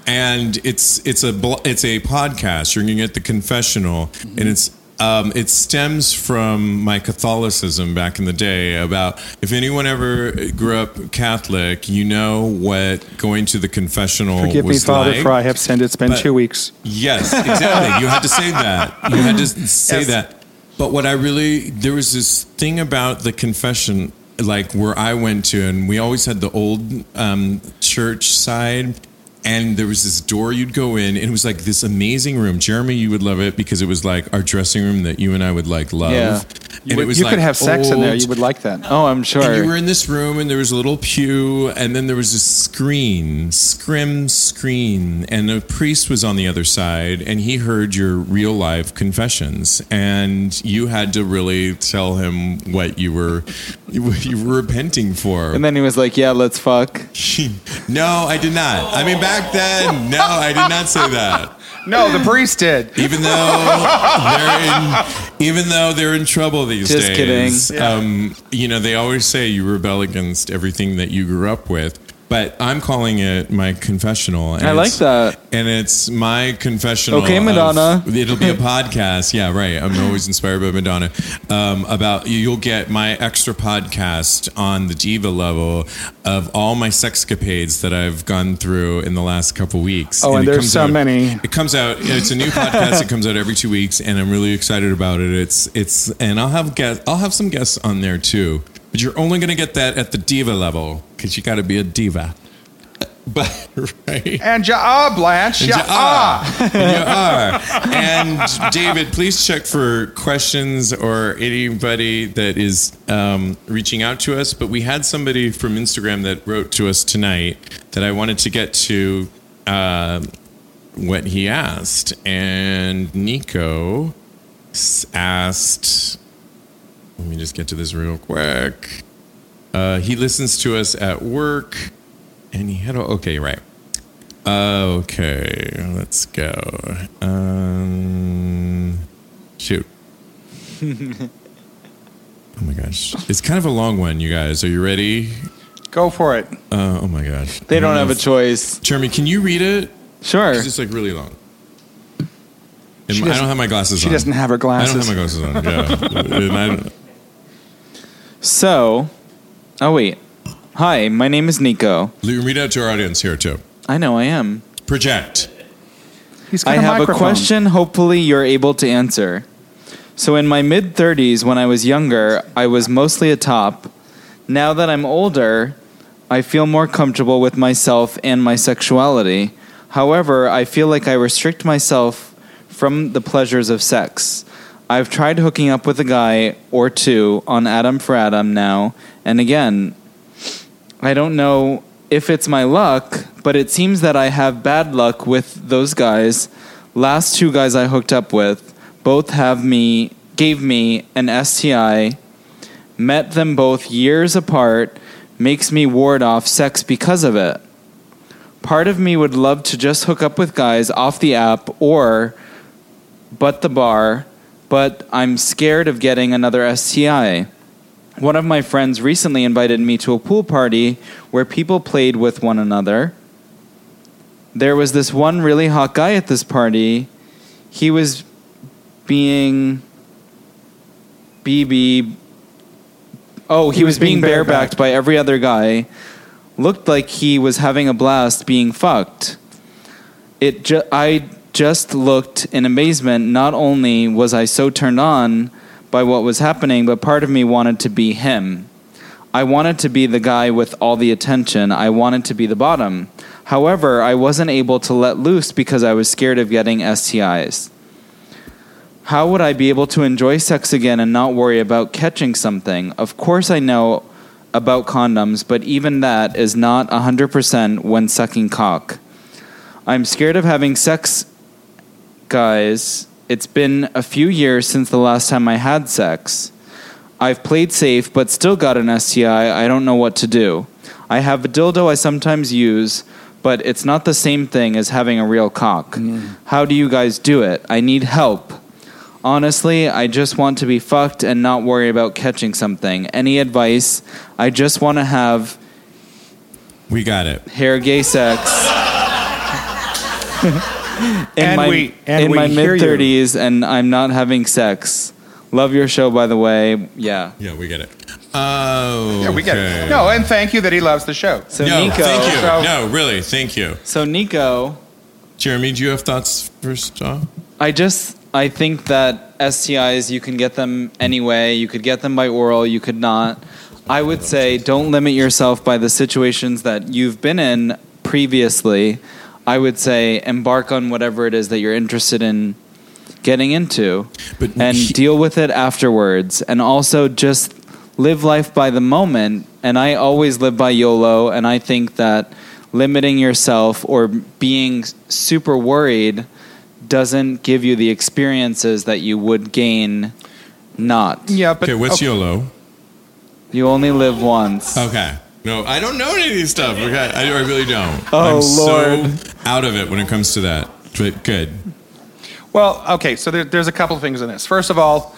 and it's it's a it's a podcast. You're going to get the confessional, Mm-hmm. and it's um, it stems from my Catholicism back in the day. About if anyone ever grew up Catholic, you know what going to the confessional Forgive me, was Father, like. for I have sinned. It's been But- two weeks. Yes, exactly. you had to say that. You had to say Yes. that. But what I really there was this thing about the confession, like where I went to, and we always had the old um, church side. And there was this door you'd go in, and it was like this amazing room. Jeremy, you would love it because it was like our dressing room that you and I would like love. Yeah. And would- it was you like could have sex in there. You would like that. oh, I'm sure. and you were in this room, and there was a little pew, and then there was a screen, scrim screen, and a priest was on the other side, and he heard your real life confessions, and you had to really tell him what you were, what you were repenting for. and then he was like, "Yeah, let's fuck." no, I did not. I mean, back then, no, I did not say that. No, the priest did. Even though they're in, even though they're in trouble these Just days. Just kidding. Um, you know, they always say you rebel against everything that you grew up with. But I'm calling it my confessional. and I like it's- that. And it's my confessional. Okay, of- Madonna. it'll be a podcast. Yeah, right. I'm always inspired by Madonna. Um, about you'll get my extra podcast on the diva level of all my sexcapades that I've gone through in the last couple weeks. Oh, and it there's comes so out- many. It comes out. It's a new podcast. It comes out every two weeks, and I'm really excited about it. It's it's, and I'll have guest. I'll have some guests on there too. But you're only going to get that at the diva level because you got to be a diva. But right. And ja ah, Blanche. And Ja you are. And you are. And David, please check for questions or anybody that is um, reaching out to us. But we had somebody from Instagram that wrote to us tonight that I wanted to get to uh, what he asked. And Nico asked, let me just get to this real quick. Uh, he listens to us at work. And he had a, okay, right. Okay, let's go. Um, shoot. oh my gosh. It's kind of a long one, you guys. Are you ready? Go for it. Uh, oh my gosh. They don't know have a choice. Jeremy, can you read it? Sure. It's like really long. And She my- I don't have my glasses she on. She doesn't have her glasses. I don't have my glasses on. Yeah. And I- So, oh wait, Hi, my name is Nico. Read out to our audience here too. I know I am. Project. He's got I a have a question. Hopefully, you're able to answer. So, in my mid 30s, when I was younger, I was mostly a top. Now that I'm older, I feel more comfortable with myself and my sexuality. However, I feel like I restrict myself from the pleasures of sex. I've tried hooking up with a guy or two on Adam for Adam now, and again, I don't know if it's my luck, but it seems that I have bad luck with those guys. Last two guys I hooked up with both have me gave me an STI. Met them both years apart, makes me ward off sex because of it. Part of me would love to just hook up with guys off the app or but the bar, but I'm scared of getting another STI. One of my friends recently invited me to a pool party where people played with one another. There was this one really hot guy at this party. He was being BB. Oh, he, was, being, barebacked by every other guy. Looked like he was having a blast being fucked. It ju- I just looked in amazement. Not only was I so turned on by what was happening, but part of me wanted to be him. I wanted to be the guy with all the attention. I wanted to be the bottom. However, I wasn't able to let loose because I was scared of getting STIs. How would I be able to enjoy sex again and not worry about catching something? Of course, I know about condoms, but even that is not 100% when sucking cock. I'm scared of having sex, guys. It's been a few years since the last time I had sex. I've played safe, but still got an STI. I don't know what to do. I have a dildo I sometimes use, but it's not the same thing as having a real cock. Mm. How do you guys do it? I need help. Honestly, I just want to be fucked and not worry about catching something. Any advice? I just want to have We got it. hair gay sex. in And my, we- and in we my hear mid you. thirties, and I'm not having sex. Love your show, by the way. Yeah. Yeah, we get it. Oh, Yeah, we get it. No, and thank you that he loves the show. So no, Nico. thank you. So- no, really, thank you. So Nico, Jeremy, do you have thoughts first off? I just I think that STIs you can get them anyway. You could get them by oral. You could not. I would say don't limit yourself by the situations that you've been in previously. I would say embark on whatever it is that you're interested in getting into But and he- deal with it afterwards and also just live life by the moment and I always live by YOLO and I think that limiting yourself or being super worried doesn't give you the experiences that you would gain not. Yeah, but Okay, what's okay. YOLO? You only live once. Okay. No, I don't know any of these stuff. Okay, I, I really don't. Oh, I'm so out of it when it comes to that. But good. Well, okay, so there, there's a couple of things in this. First of all,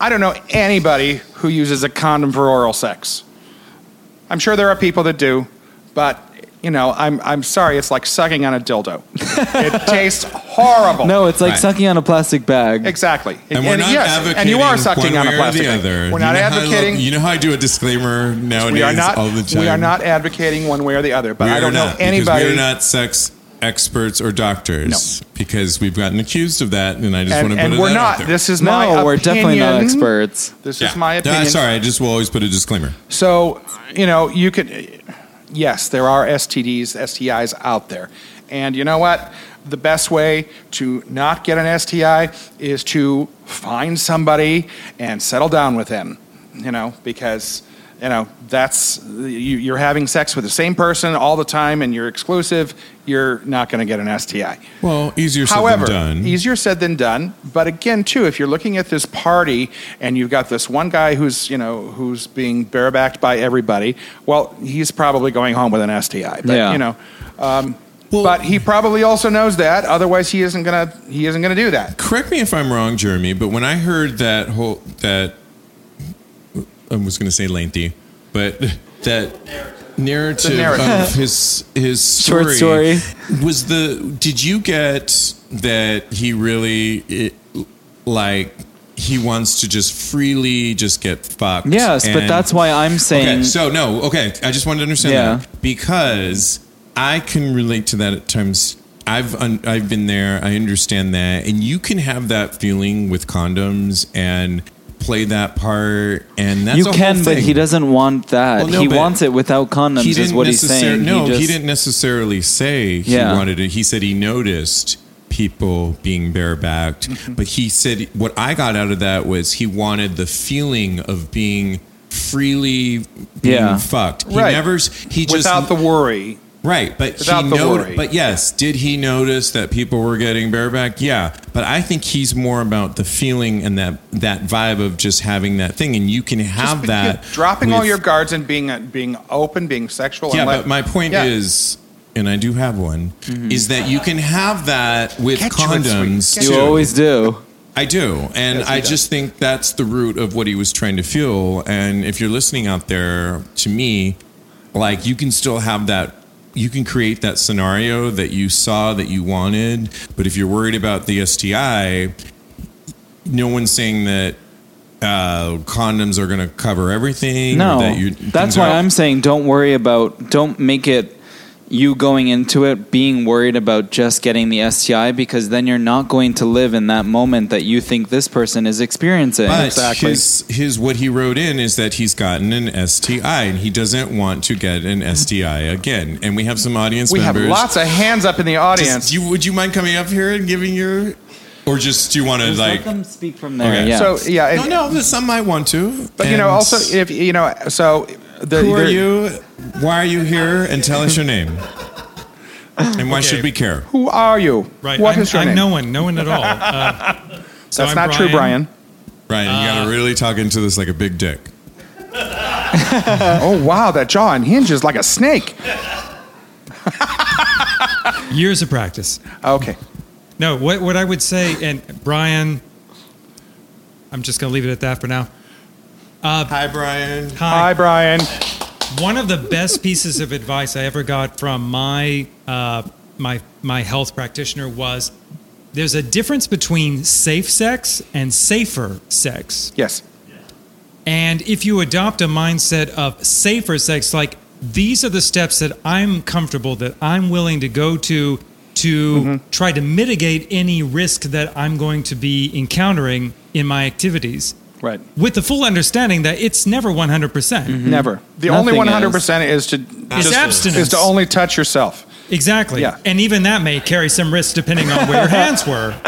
I don't know anybody who uses a condom for oral sex. I'm sure there are people that do, but you know, I'm I'm sorry, it's like sucking on a dildo. it tastes horrible. No, it's like Right. sucking on a plastic bag. exactly. And we're not yes, advocating and you are sucking one on a way or plastic. the bag. other. We're You not know how I love- advocating. you know how I do a disclaimer nowadays we are not. all the time. We are not advocating one way or the other. But We I are don't know not, because anybody. We are not sex experts or doctors because we've gotten accused of that, and I just and want to put and it we're out not. there. This is my No, we're definitely not opinion. experts. This Yeah. is my No, opinion. sorry, I just will always put a disclaimer. So, you know, you could, yes, there are STDs, STIs out there. And you know what? The best way to not get an STI is to find somebody and settle down with them, you know, because, you know, that's, you, you're having sex with the same person all the time and you're exclusive, you're not going to get an STI. Well, easier said than done. easier said than done. But again, too, if you're looking at this party and you've got this one guy who's you know who's being barebacked by everybody, well, he's probably going home with an STI. But, Yeah. You know. Um, Well- but he probably also knows that. Otherwise, he isn't gonna he isn't gonna do that. Correct me if I'm wrong, Jeremy, but when I heard that whole that I was going to say lengthy, but that narrative, narrative. of his his story, Short story. was the. Did you get that he really it, like he wants to just freely just get fucked. Yes, but that's why I'm saying. Okay, so no, okay. I just wanted to understand Yeah. that because I can relate to that at times. I've un- I've been there. I understand that, and you can have that feeling with condoms and play that part, and that's you can, but he doesn't want that. Well, no, he wants it without condoms. He is didn't what he's necessar- saying. No, he, he, didn't necessarily say he Yeah. wanted it. He said he noticed people being barebacked, Mm-hmm. but he said what I got out of that was he wanted the feeling of being freely being Yeah. fucked. He Right. never. He just Without the worry. Right, but Without he the. But yes, did he notice that people were getting bareback? Yeah, but I think he's more about the feeling and that that vibe of just having that thing, and you can have Just, that yeah, dropping all your guards and being uh, being open, being sexual. Yeah, and let- but my point Yeah. is, and I do have one, is that you can have that with Get you a sweet- condoms. get you too. always do. I do, and Yes, I does. just think that's the root of what he was trying to feel. And if you're listening out there, to me, like you can still have that. You can create that scenario that you saw that you wanted, but if you're worried about the STI, no one's saying that uh, condoms are going to cover everything. No, that you, that's why are- I'm saying don't worry about. Don't make it you going into it being worried about just getting the STI because then you're not going to live in that moment that you think this person is experiencing. But Exactly. his his what he wrote in is that he's gotten an STI and he doesn't want to get an STI again. And we have some audience we have lots of hands up in the audience. do you, would you mind coming up here and giving your, or just do you want to Just like? let them speak from there. Okay. Yeah. So yeah, No, no, some might want to. but you know, also if you know, so the, who are you? Why are you here? And tell us your name. And why Okay. should we care? who are you? Right. What I'm, is your I'm name? no one. No one at all. Uh, so That's I'm not true, Brian. Brian, you got to really talk into this like a big dick. Oh wow, that jaw unhinges like a snake. Years of practice. Okay. No, what what I would say, and Brian, I'm just going to leave it at that for now. Hi, Brian. Hi, Brian. One of the best pieces of advice I ever got from my uh, my my health practitioner was there's a difference between safe sex and safer sex. Yes. And if you adopt a mindset of safer sex, like these are the steps that I'm comfortable, that I'm willing to go to to try to mitigate any risk that I'm going to be encountering in my activities. Right. With the full understanding that it's never 100%. percent mm-hmm. Never. The Nothing only 100% is, to It's just- abstinence. is to only touch yourself. Exactly. Yeah. And even that may carry some risk depending on where your hands were.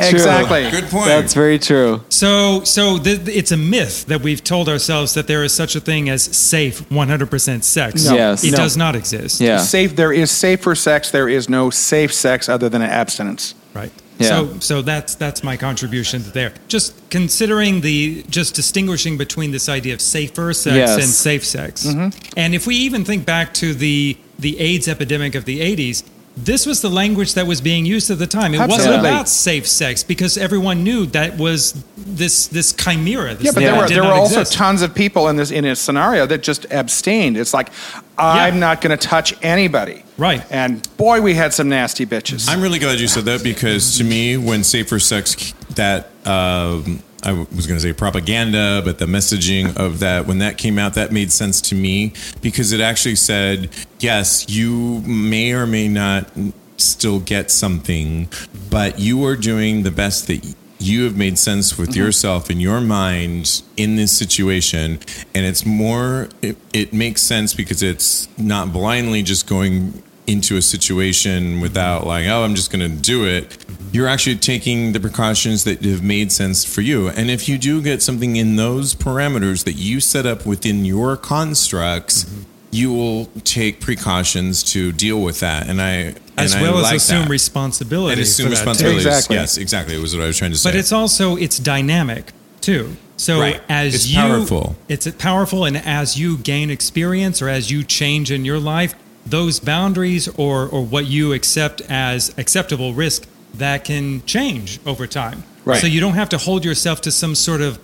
Exactly. Good point. That's very true. So, so th- th- it's a myth that we've told ourselves that there is such a thing as safe 100% sex. No. Yes. It No. does not exist. Yeah. Safe. There is safer sex. There is no safe sex other than abstinence. Right. Yeah. So, so that's that's my contribution there. Just considering the just distinguishing between this idea of safer sex Yes. and safe sex. Mm-hmm. And if we even think back to the the AIDS epidemic of the 80s, this was the language that was being used at the time. It wasn't about safe sex because everyone knew that was this this chimera. This Yeah, but there were there were also exist. tons of people in this in a scenario that just abstained. It's like I'm Yeah. not going to touch anybody. Right. And boy, we had some nasty bitches. I'm really glad you said that because to me, when safer sex, that um, I was going to say propaganda, but the messaging of that, when that came out, that made sense to me because it actually said, yes, you may or may not still get something, but you are doing the best that you have made sense with mm-hmm. yourself in your mind in this situation. And it's more it, it makes sense because it's not blindly just going into a situation without like oh i'm just going to do it you're actually taking the precautions that have made sense for you and if you do get something in those parameters that you set up within your constructs mm-hmm. you will take precautions to deal with that and i as and I well as like assume that. responsibility. and assume for that, too. responsibilities Exactly. yes exactly it was what i was trying to say But it's also it's dynamic too. So Right. as It's you powerful. it's powerful, and as you gain experience or as you change in your life, those boundaries or or what you accept as acceptable risk that can change over time. Right. So you don't have to hold yourself to some sort of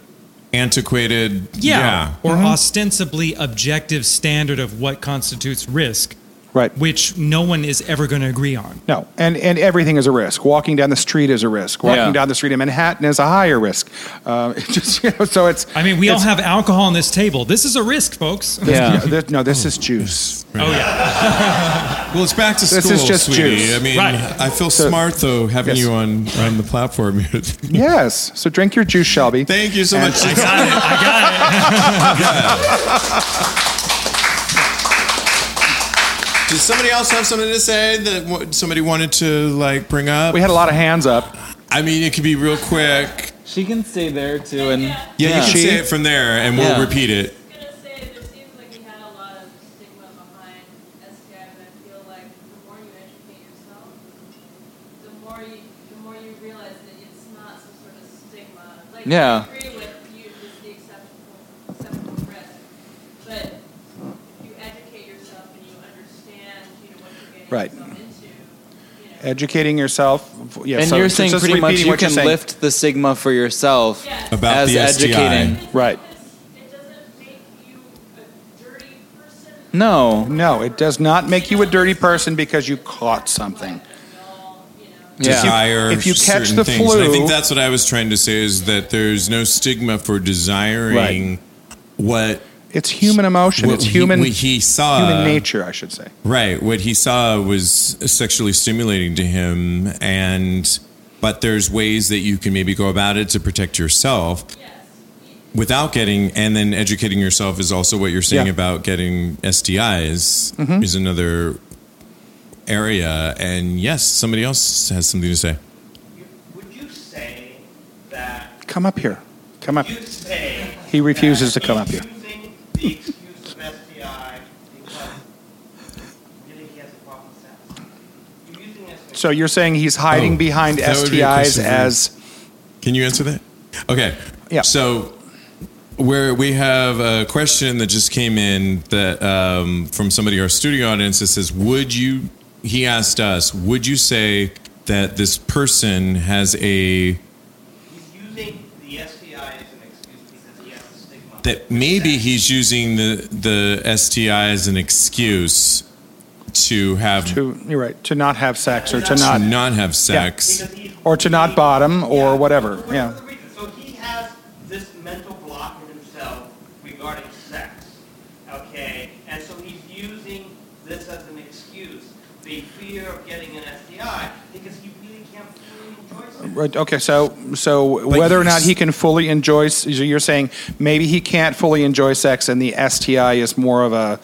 antiquated yeah, or Mm-hmm. ostensibly objective standard of what constitutes risk. Right. which no one is ever going to agree on. No, and, and everything is a risk. Walking down the street is a risk. Walking Yeah. down the street in Manhattan is a higher risk. Uh, it just you know, so it's. I mean, we all have alcohol on this table. This is a risk, folks. Yeah. No, this, no, this is juice. Oh yeah. Well, it's back to school, This is just sweetie. juice. I mean, Right. I feel So- smart though having Yes. you on on the platform here. Yes. So drink your juice, Shelby. Thank you so And- much. I got it. I got it. Does somebody else have something to say that wa- somebody wanted to like bring up? We had a lot of hands up. I mean, it could be real quick. She can stay there too, and Yeah, you can She- say it from there, and we'll Yeah. repeat it. gonna say there seems like we had a lot of stigma behind STI, but I feel like the more you educate yourself, the more you the more you realize that it's not some sort of stigma. Like Yeah. I agree with you with the acceptable acceptable risk, but if you educate yourself and you understand, you know, what you're getting Right. yourself into, you know. Educating yourself. Yeah, and so you're saying just pretty much repeating you what you're can saying. lift the stigma for yourself Yeah. About as the STI. educating. Right. It doesn't make you a dirty person. No. No, it does not make you a dirty person because you caught something. Yeah. desire If you catch certain the things. And I flu- think that's what I was trying to say is that there's no stigma for desiring what It's human emotion. what it's he- human. what he saw Human nature, I should say. Right. What he saw was sexually stimulating to him and but there's ways that you can maybe go about it to protect yourself without getting and then educating yourself is also what you're saying Yeah. about getting STIs Mhm. is another area and yes, somebody else has something to say. Would you say that Come up here. Come up. you say He refuses to come up here. The excuse of STI because really he has a problem with sex? You're using this So you're saying he's hiding Oh, behind that would be STIs as Can you answer that? Okay. Yeah. So where we have a question that just came in that um, from somebody in our studio audience that says, "Would you?" He asked us, "Would you say that this person has a He's using the STI as an excuse because he has a stigma. That maybe he's using the the STI as an excuse to have to you're right to not have sex or to not to not have sex?" He's or to not bottom or Yeah, whatever. Yeah. whatever reason. So he has this mental block in himself regarding sex. Okay? And so he's using this as an excuse. The fear of getting an STI because he really can't fully enjoy sex. Right. Okay. So so whether or not he can fully enjoy, so you're saying maybe he can't fully enjoy sex, and the STI is more of a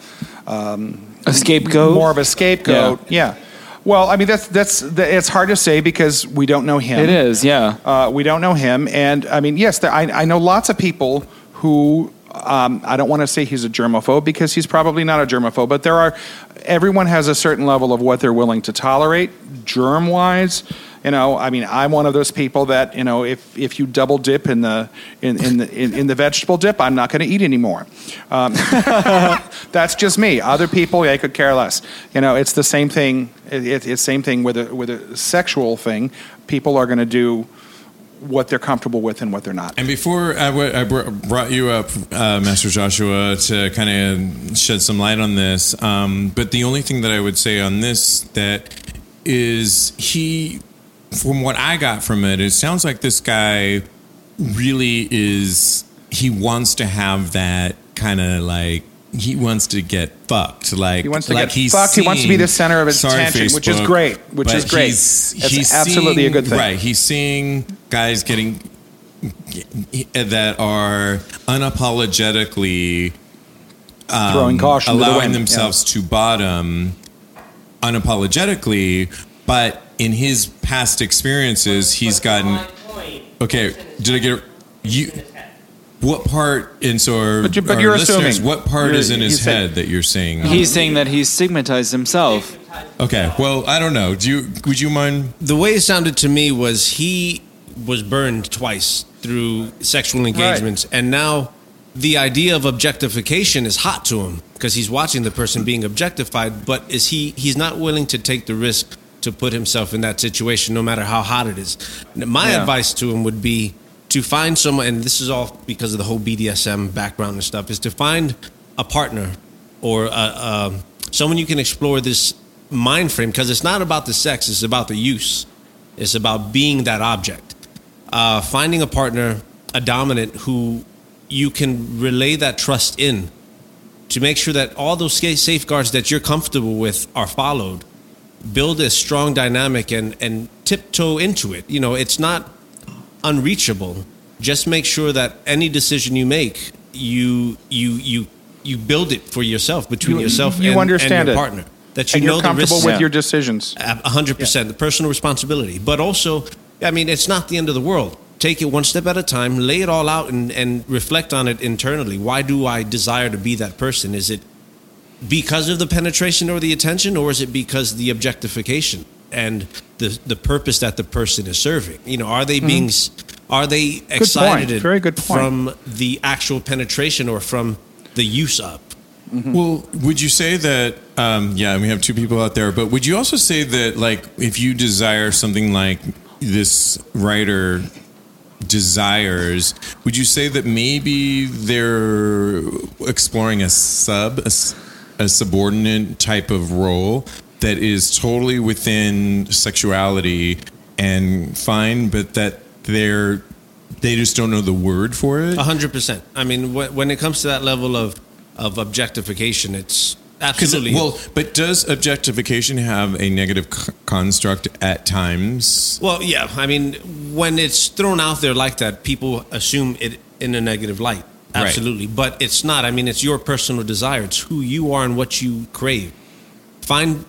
um, A scapegoat? more of a scapegoat. Yeah. Well, I mean that's that's that- it's hard to say because we don't know him. It is, yeah. Uh, we don't know him, and I mean, yes, there, I, I know lots of people who. Um, I don't want to say he's a germaphobe because he's probably not a germaphobe, but there are. Everyone has a certain level of what they're willing to tolerate, germ-wise. You know, I mean, I'm one of those people that you know, if if you double dip in the in in the in, in the vegetable dip, I'm not going to eat anymore. Um, that's just me. Other people, I could care less. You know, it's the same thing. It, it's same thing with a with a sexual thing. People are going to do what they're comfortable with and what they're not. And before I, w- I br- brought you up, uh, Master Joshua, to kind of shed some light on this, um, but the only thing that I would say on this that is he, from what I got from it, it sounds like this guy really is. He wants to have that kind of like. He wants to get fucked. Like He wants to like get he's fucked. He wants to be the center of attention, which is great, which is great. he's- he's absolutely a good thing. Right. He's seeing guys getting that are unapologetically um, Throwing caution the allowing wind, themselves to bottom unapologetically, but in his past experiences, he's gotten. Okay, did I get it? You? What part? And so, our, But you- but our you're listeners, assuming. what part You're- is in his he's saying- head that you're saying? Um, he's saying that he's stigmatized himself. Okay, well, I don't know. Do you? Would you mind? The way it sounded to me was he was burned twice through sexual engagements, and now the idea of objectification is hot to him because he's watching the person being objectified. But is he? He's not willing to take the risk to put himself in that situation, no matter how hot it is. My Yeah. advice to him would be to find someone, and this is all because of the whole BDSM background and stuff, is to find a partner or a, a, someone you can explore this mind frame because it's not about the sex; it's about the use. It's about being that object. Uh, finding a partner, a dominant who you can relay that trust in to make sure that all those safeguards that you're comfortable with are followed. Build a strong dynamic and and tiptoe into it. You know, it's not unreachable. Just make sure that any decision you make, you you you you build it for yourself between You- yourself you and, understand and your it. partner. That you and know you're the comfortable risks. with your decisions. A hundred percent, the personal responsibility. But also, I mean, it's not the end of the world. Take it one step at a time, lay it all out, and, and reflect on it internally. Why do I desire to be that person? Is it because of the penetration or the attention, or is it because the objectification and the the purpose that the person is serving? You know, are they being s are they Mm-hmm. point. excited Very good point. from the actual penetration or from the use of? Well, would you say that? Um, yeah, we have two people out there, but would you also say that, like, if you desire something like this writer desires, would you say that maybe they're exploring a sub, a, s- a subordinate type of role that is totally within sexuality and fine, but that they're they just don't know the word for it? A hundred percent. I mean, when, when it comes to that level of of objectification, it's absolutely well, but does objectification have a negative c- construct at times? Well, yeah. I mean, when it's thrown out there like that, people assume it in a negative light. Right. Absolutely. But it's not. I mean, it's your personal desire. It's who you are and what you crave. Find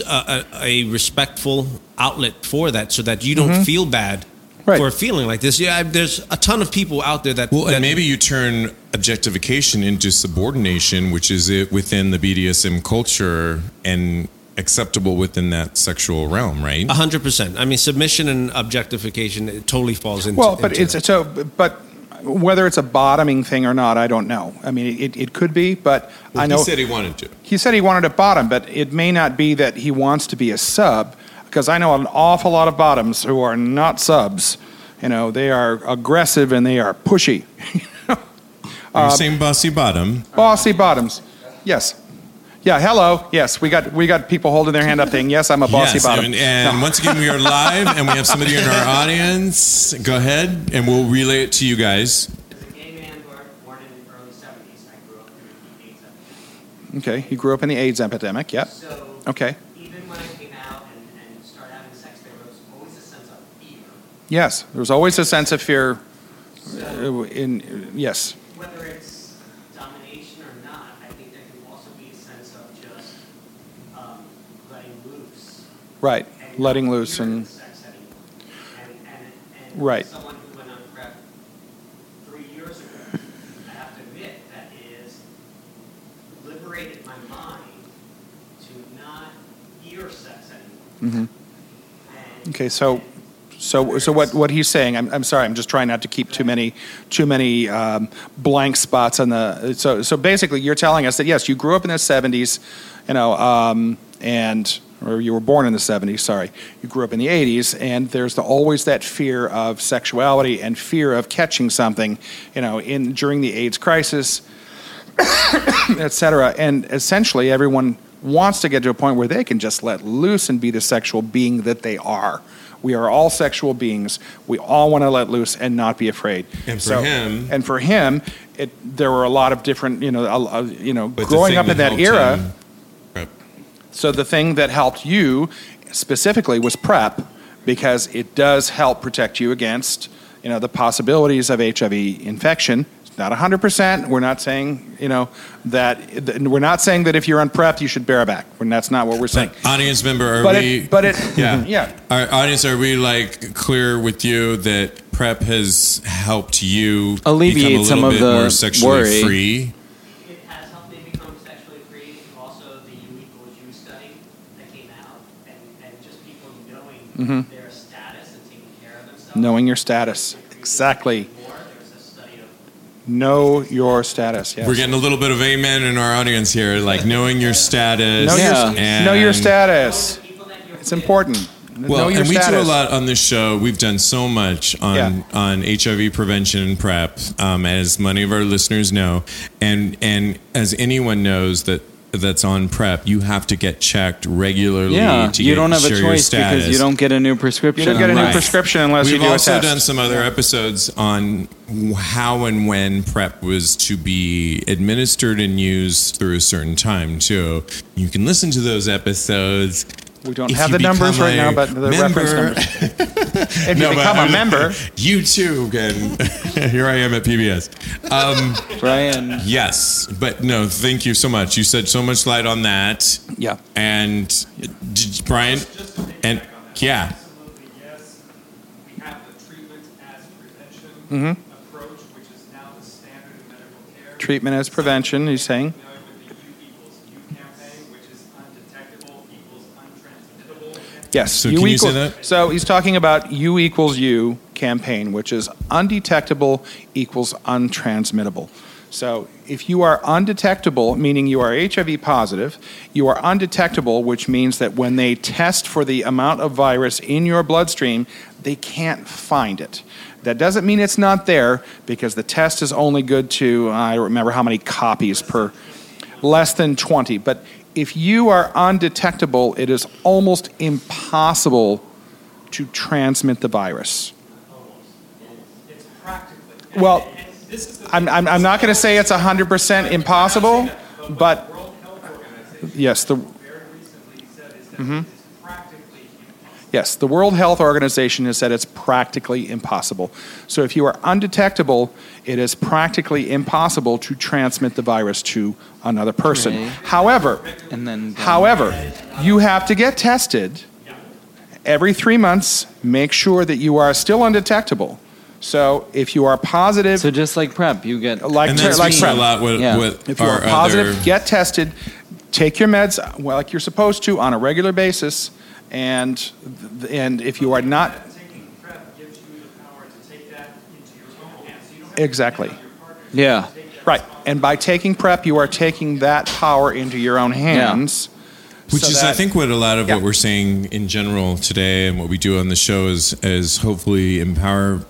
a respectful outlet for that so that you don't Mhm. feel bad Right. for feeling like this. Yeah, there's a ton of people out there that. Well, that and maybe you turn objectification into subordination, which is it within the BDSM culture and acceptable within that sexual realm, right? A hundred percent. I mean, submission and objectification it totally falls into. Well, but into it's so, but whether it's a bottoming thing or not, I don't know. I mean, it, it could be, but Well, I know he said he wanted to. he said he wanted a bottom, but it may not be that he wants to be a sub, because I know an awful lot of bottoms who are not subs. You know, they are aggressive and they are pushy. You're Um, saying bossy bottom. Bossy bottoms. Yes. Yeah, hello. Yes, we got we got people holding their hand up saying, "Yes, I'm a bossy yes, bottom." And, and No. once again, we are live and we have somebody in our audience. Go ahead and we'll relay it to you guys. Okay, you grew up in the AIDS epidemic. Yep. So Okay. even when I came out and, and started having sex, there was always a sense of fear. Yes, there was always a sense of fear. uh, In yes, Whether it's domination or not, I think there can also be a sense of just um, letting loose. Right, and letting not loose and sex anymore. And, and, and Right. someone who went on PrEP three years ago, I have to admit, that is liberated my mind to not fear sex anymore. Mhm. Okay, so, so, so what, what he's saying, I'm, I'm sorry, I'm just trying not to keep too many, too many um, blank spots on the, so, so basically you're telling us that, yes, you grew up in the 70s, you know, um, and, or you were born in the 70s, sorry, you grew up in the 80s, and there's the, always that fear of sexuality and fear of catching something, you know, in, during the AIDS crisis, et cetera. And essentially, everyone wants to get to a point where they can just let loose and be the sexual being that they are. We are all sexual beings. We all want to let loose and not be afraid. And for him- and for him, it, there were a lot of different, you know, a- a- you know, growing up in that helped era. him-. So the thing that helped you specifically was PrEP because it does help protect you against, you know, the possibilities of HIV infection. It's not 100%. We're not saying, you know, that we're not saying that if you're on PrEP you should bear a back. When that's not what we're saying. Audience member, are But we? it, but it, yeah, mm-hmm, yeah. Our audience, are we like clear with you that prep has helped you Alleviate become a some little of the more sexually worry. free? It has helped me become sexually free. Also, the U equals U study that came out, and, and just people knowing Mhm. their status and taking care of themselves. Knowing your status. Exactly. More, there's a study of Know your status. Yes. We're getting a little bit of amen in our audience here, like knowing your status. know, Yeah. your, and- know your status. It's important. Well, know your and we do a lot on this show. We've done so much on Yeah. on HIV prevention and PrEP, um, as many of our listeners know, and and as anyone knows that that's on prep, you have to get checked regularly. Yeah, to you get- don't have a choice because you don't get a new prescription. You don't get a new unless- prescription unless We've you do a also test. done some other episodes on how and when prep was to be administered and used through a certain time too. You can listen to those episodes. We don't If have the numbers right now, but the reference member- numbers. if you No, but become I a mean, member, you too can. Here I am at PBS. Um, Brian. Yes, but no, thank you so much. You said so much light on that. Yeah. And did, Brian, and yeah, Absolutely, yes. We have the treatment as prevention Mhm. approach, which is now the standard in medical care. treatment as prevention. He's saying. Familiar with the U equals U campaign, which is undetectable equals untransmittable. Yes. So can you say that? So he's talking about U equals U campaign, which is undetectable equals untransmittable. So if you are undetectable, meaning you are HIV positive, you are undetectable, which means that when they test for the amount of virus in your bloodstream, they can't find it. That doesn't mean it's not there because the test is only good to, I don't remember how many copies per, less than 20. But if you are undetectable, it is almost impossible to transmit the virus. It's practically. Well, This is the I'm, I'm, I'm not going to say it's 100% impossible, but World Health Organization yes, the, very recently said is that Mhm. it's practically impossible. Yes, the World Health Organization has said it's practically impossible. So if you are undetectable, it is practically impossible to transmit the virus to another person. Right. However, And then However, you have to get tested every three months. Make sure that you are still undetectable. So if you are positive, So just like prep, you get like and ter- that's like a prep, lot with, Yeah. with if you are positive, other. get tested, take your meds well, like you're supposed to on a regular basis, and and if you are not Taking PrEP gives you the power to take that into your own hands. So you don't have exactly yeah. right, and by taking prep, you are taking that power into your own hands. Which so is, I think, what a lot of Yeah. what we're saying in general today, and what we do on the show is, is hopefully empower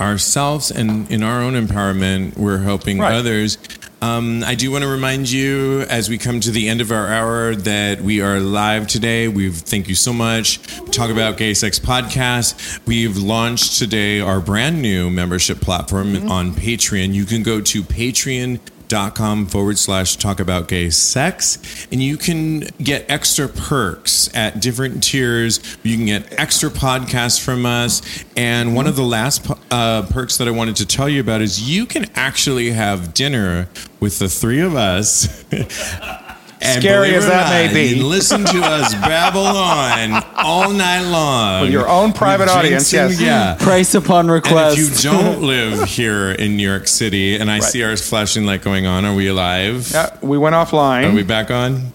ourselves, and in our own empowerment, we're helping Right. others. Um, I do want to remind you as we come to the end of our hour that we are live today. We thank you so much. Talk about Gay Sex Podcast. We've launched today our brand new membership platform on Patreon. You can go to Patreon dot com forward slash talk about gay sex. And you can get extra perks at different tiers. You can get extra podcasts from us. And one of the last uh, perks that i wanted to tell you about is you can actually have dinner with the three of us And Scary as it or that may be. listen to us babble on all night long With your own private With audience, yes. yeah Price upon request. and if you don't live here in New York City, and I see our flashing light going on, are we alive? Yeah, we went offline. Are we back on?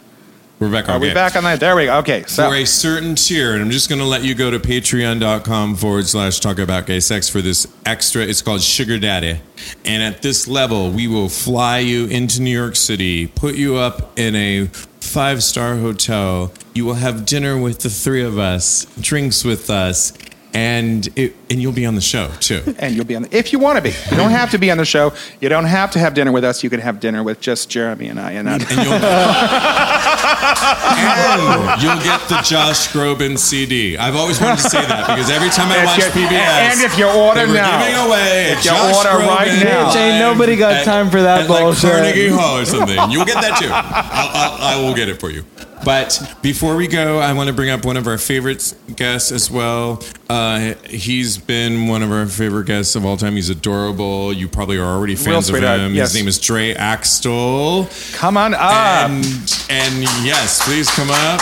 We're back on. Are we back on that? There we go. Okay, so For a certain tier, and I'm just going to let you go to patreon.com forward slash talk about gay sex for this extra. It's called Sugar Daddy. And at this level, we will fly you into New York City, put you up in a five star hotel. You will have dinner with the three of us, drinks with us, and it, and you'll be on the show too. and you'll be on the, if you want to be. You don't have to be on the show. You don't have to have dinner with us. You can have dinner with just Jeremy and I. And, And you'll, and you'll get the Josh Groban CD. I've always wanted to say that because every time I If watch PBS, and if you order they were now. giving away If you Josh order right Groban now. live Ain't nobody got at- time for that at like bullshit. Carnegie Hall or something. You'll get that too. I'll, I'll, I will get it for you. But before we go, I want to bring up one of our favorite guests as well. Uh, he's been one of our favorite guests of all time. He's adorable. You probably are already fans of him. yes. His name is Dre Axtell. come on up. And, and yes, please come up.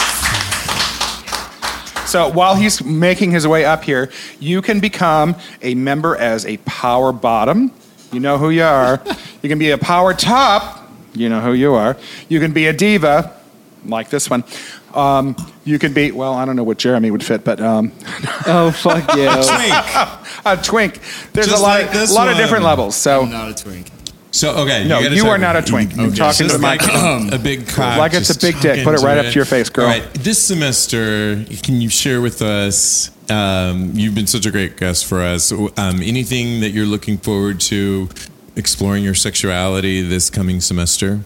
So while he's making his way up here, you can become a member as a power bottom. You know who you are. You can be a power top. You know who you are. You can be a diva, like this one. Um, you can be, well, I don't know what Jeremy would fit, but um, oh fuck you! Twink. a twink. There's Just a lot, like of, this lot of different levels. So I'm not a twink. So okay, No, gotta you are not a twink. You're talking to the like microphone. a big cock. Like it's a big dick. Put it right to up to your face, girl. All right, this semester, can you share with us? Um, you've been such a great guest for us. Um, anything that you're looking forward to exploring your sexuality this coming semester?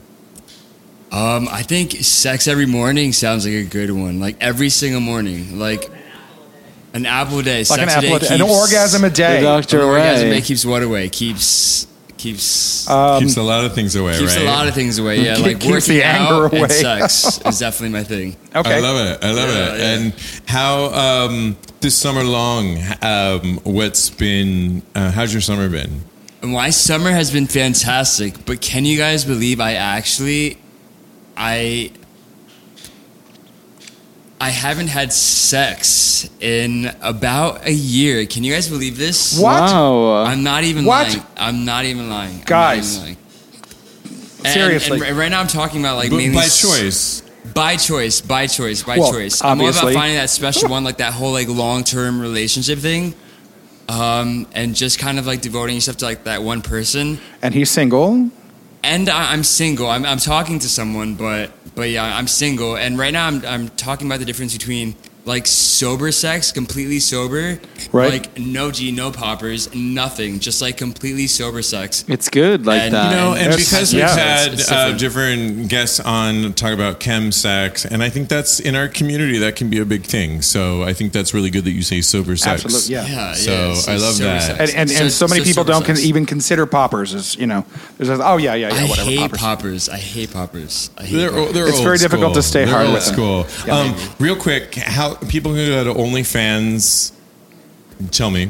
Um, I think sex every morning sounds like a good one. Like every single morning, like an apple a day. Like sex an a apple day a day- an orgasm a day. The Dr. An orgasm a day keeps what away? Keeps keeps keeps a lot of things away, keeps right? a lot of things away. Yeah, Keep- like keeps working the anger out away. and sex is definitely my thing. Okay, I love it. I love Yeah, it. yeah. And how um, this summer long, um, what's been? Uh, how's your summer been? My summer has been fantastic, but can you guys believe I actually I I haven't had sex in about a year. Can you guys believe this? What? Wow. I'm not even What? lying. I'm not even lying. I'm not Guys. even lying. Seriously. and right now I'm talking about like But mainly by choice. By choice, by choice, by Well, choice. I'm all obviously. about finding that special one, like that whole like long term relationship thing. Um, and just kind of like devoting yourself to like that one person And he's single. And I, I'm single. I'm, I'm talking to someone, but but yeah, I'm single. And right now, I'm I'm talking about the difference between like sober sex, completely sober, Right. Like no G, no poppers, nothing, just like completely sober sex. It's good like And- that. You know, and because we've yeah. had It's- it's uh, different. different guests on talk about chem sex, and I think that's in our community that can be a big thing. So I think that's really good that you say sober sex. Absolutely, yeah. Yeah, So yeah, it's- I love that. sex. And, and, and so, many people don't con- even consider poppers as, you know, there's a, oh, yeah, yeah, yeah, I whatever. hate poppers. poppers. I hate poppers. I hate They're, poppers. they're It's old very difficult to stay They're hard old with them. school. Yeah. um, real quick, how people can go to OnlyFans? Tell me,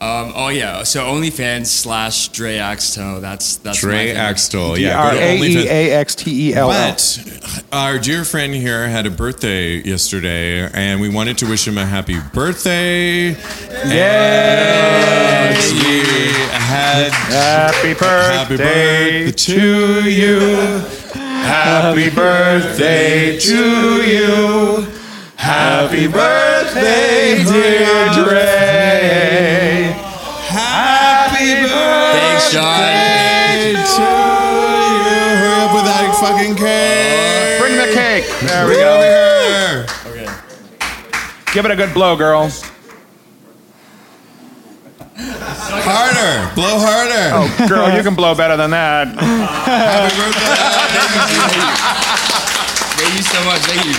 Um, oh yeah, so OnlyFans slash Dre Axtell. That's that's my Trey. Axtell. Yeah, R go to A E OnlyFans. A X T E L L. But our dear friend here had a birthday yesterday, and we wanted to wish him a happy birthday. Yay! We had Happy birthday, Happy birthday to you. Happy birthday to you. Happy birthday, dear Dre. Happy birthday Thanks, Sean. to you. Hurry up with that fucking cake. Bring the cake. There we Bring it go. over here. Okay. Give it a good blow, girl. Harder. Blow harder. Oh, girl, you can blow better than that. Happy birthday. Thank you so much. Thank you.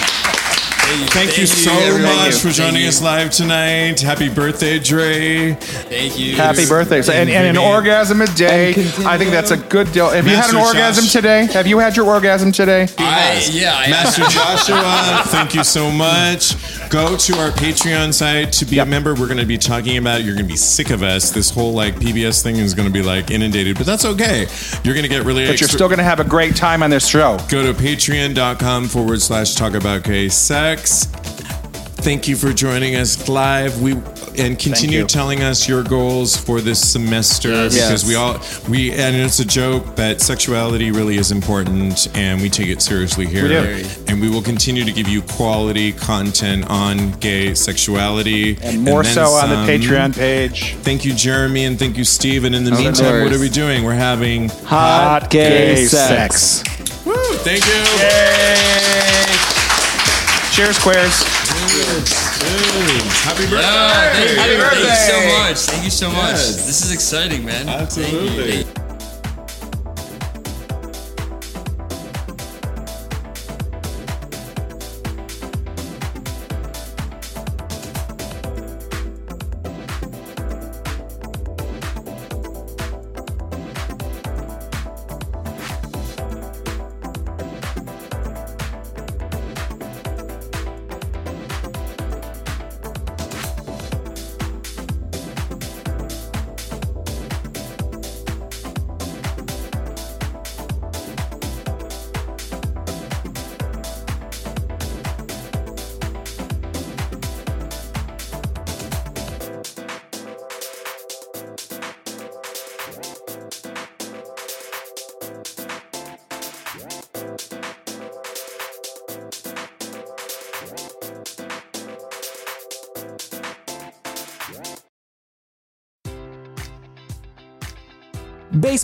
Thank you, Thank you so everyone. much for Thank joining you. us live tonight. Happy birthday, Dre. Thank you. Happy birthday. So, and, and an orgasm a day. I think that's a good deal. Have you had an Master orgasm Josh. today? Have you had your orgasm today? I, yeah, I, Master Joshua, thank you so much. Go to our Patreon site to be a member. We're going to be talking about. You're going to be sick of us. This whole like PBS thing is going to be like inundated, but that's okay. You're going to get really But you're still going to have a great time on this show. Go to patreon.com forward slash talk about gay sex. Thank you for joining us live. We and continue telling us your goals for this semester Yes. because Yes. we all we and it's a joke that sexuality really is important and we take it seriously here. We. And we will continue to give you quality content on gay sexuality And more then so on the. Patreon page. Thank you, Jeremy, and thank you, Steve. And in the oh, Of meantime, what are we doing? We're having Hot gay sex. Woo! Thank you. Yay! Cheers, Squares. Happy birthday. Yeah, thank you. Happy Thank you so much. Thank you so much. Yes. This is exciting, man. Thank you. Absolutely.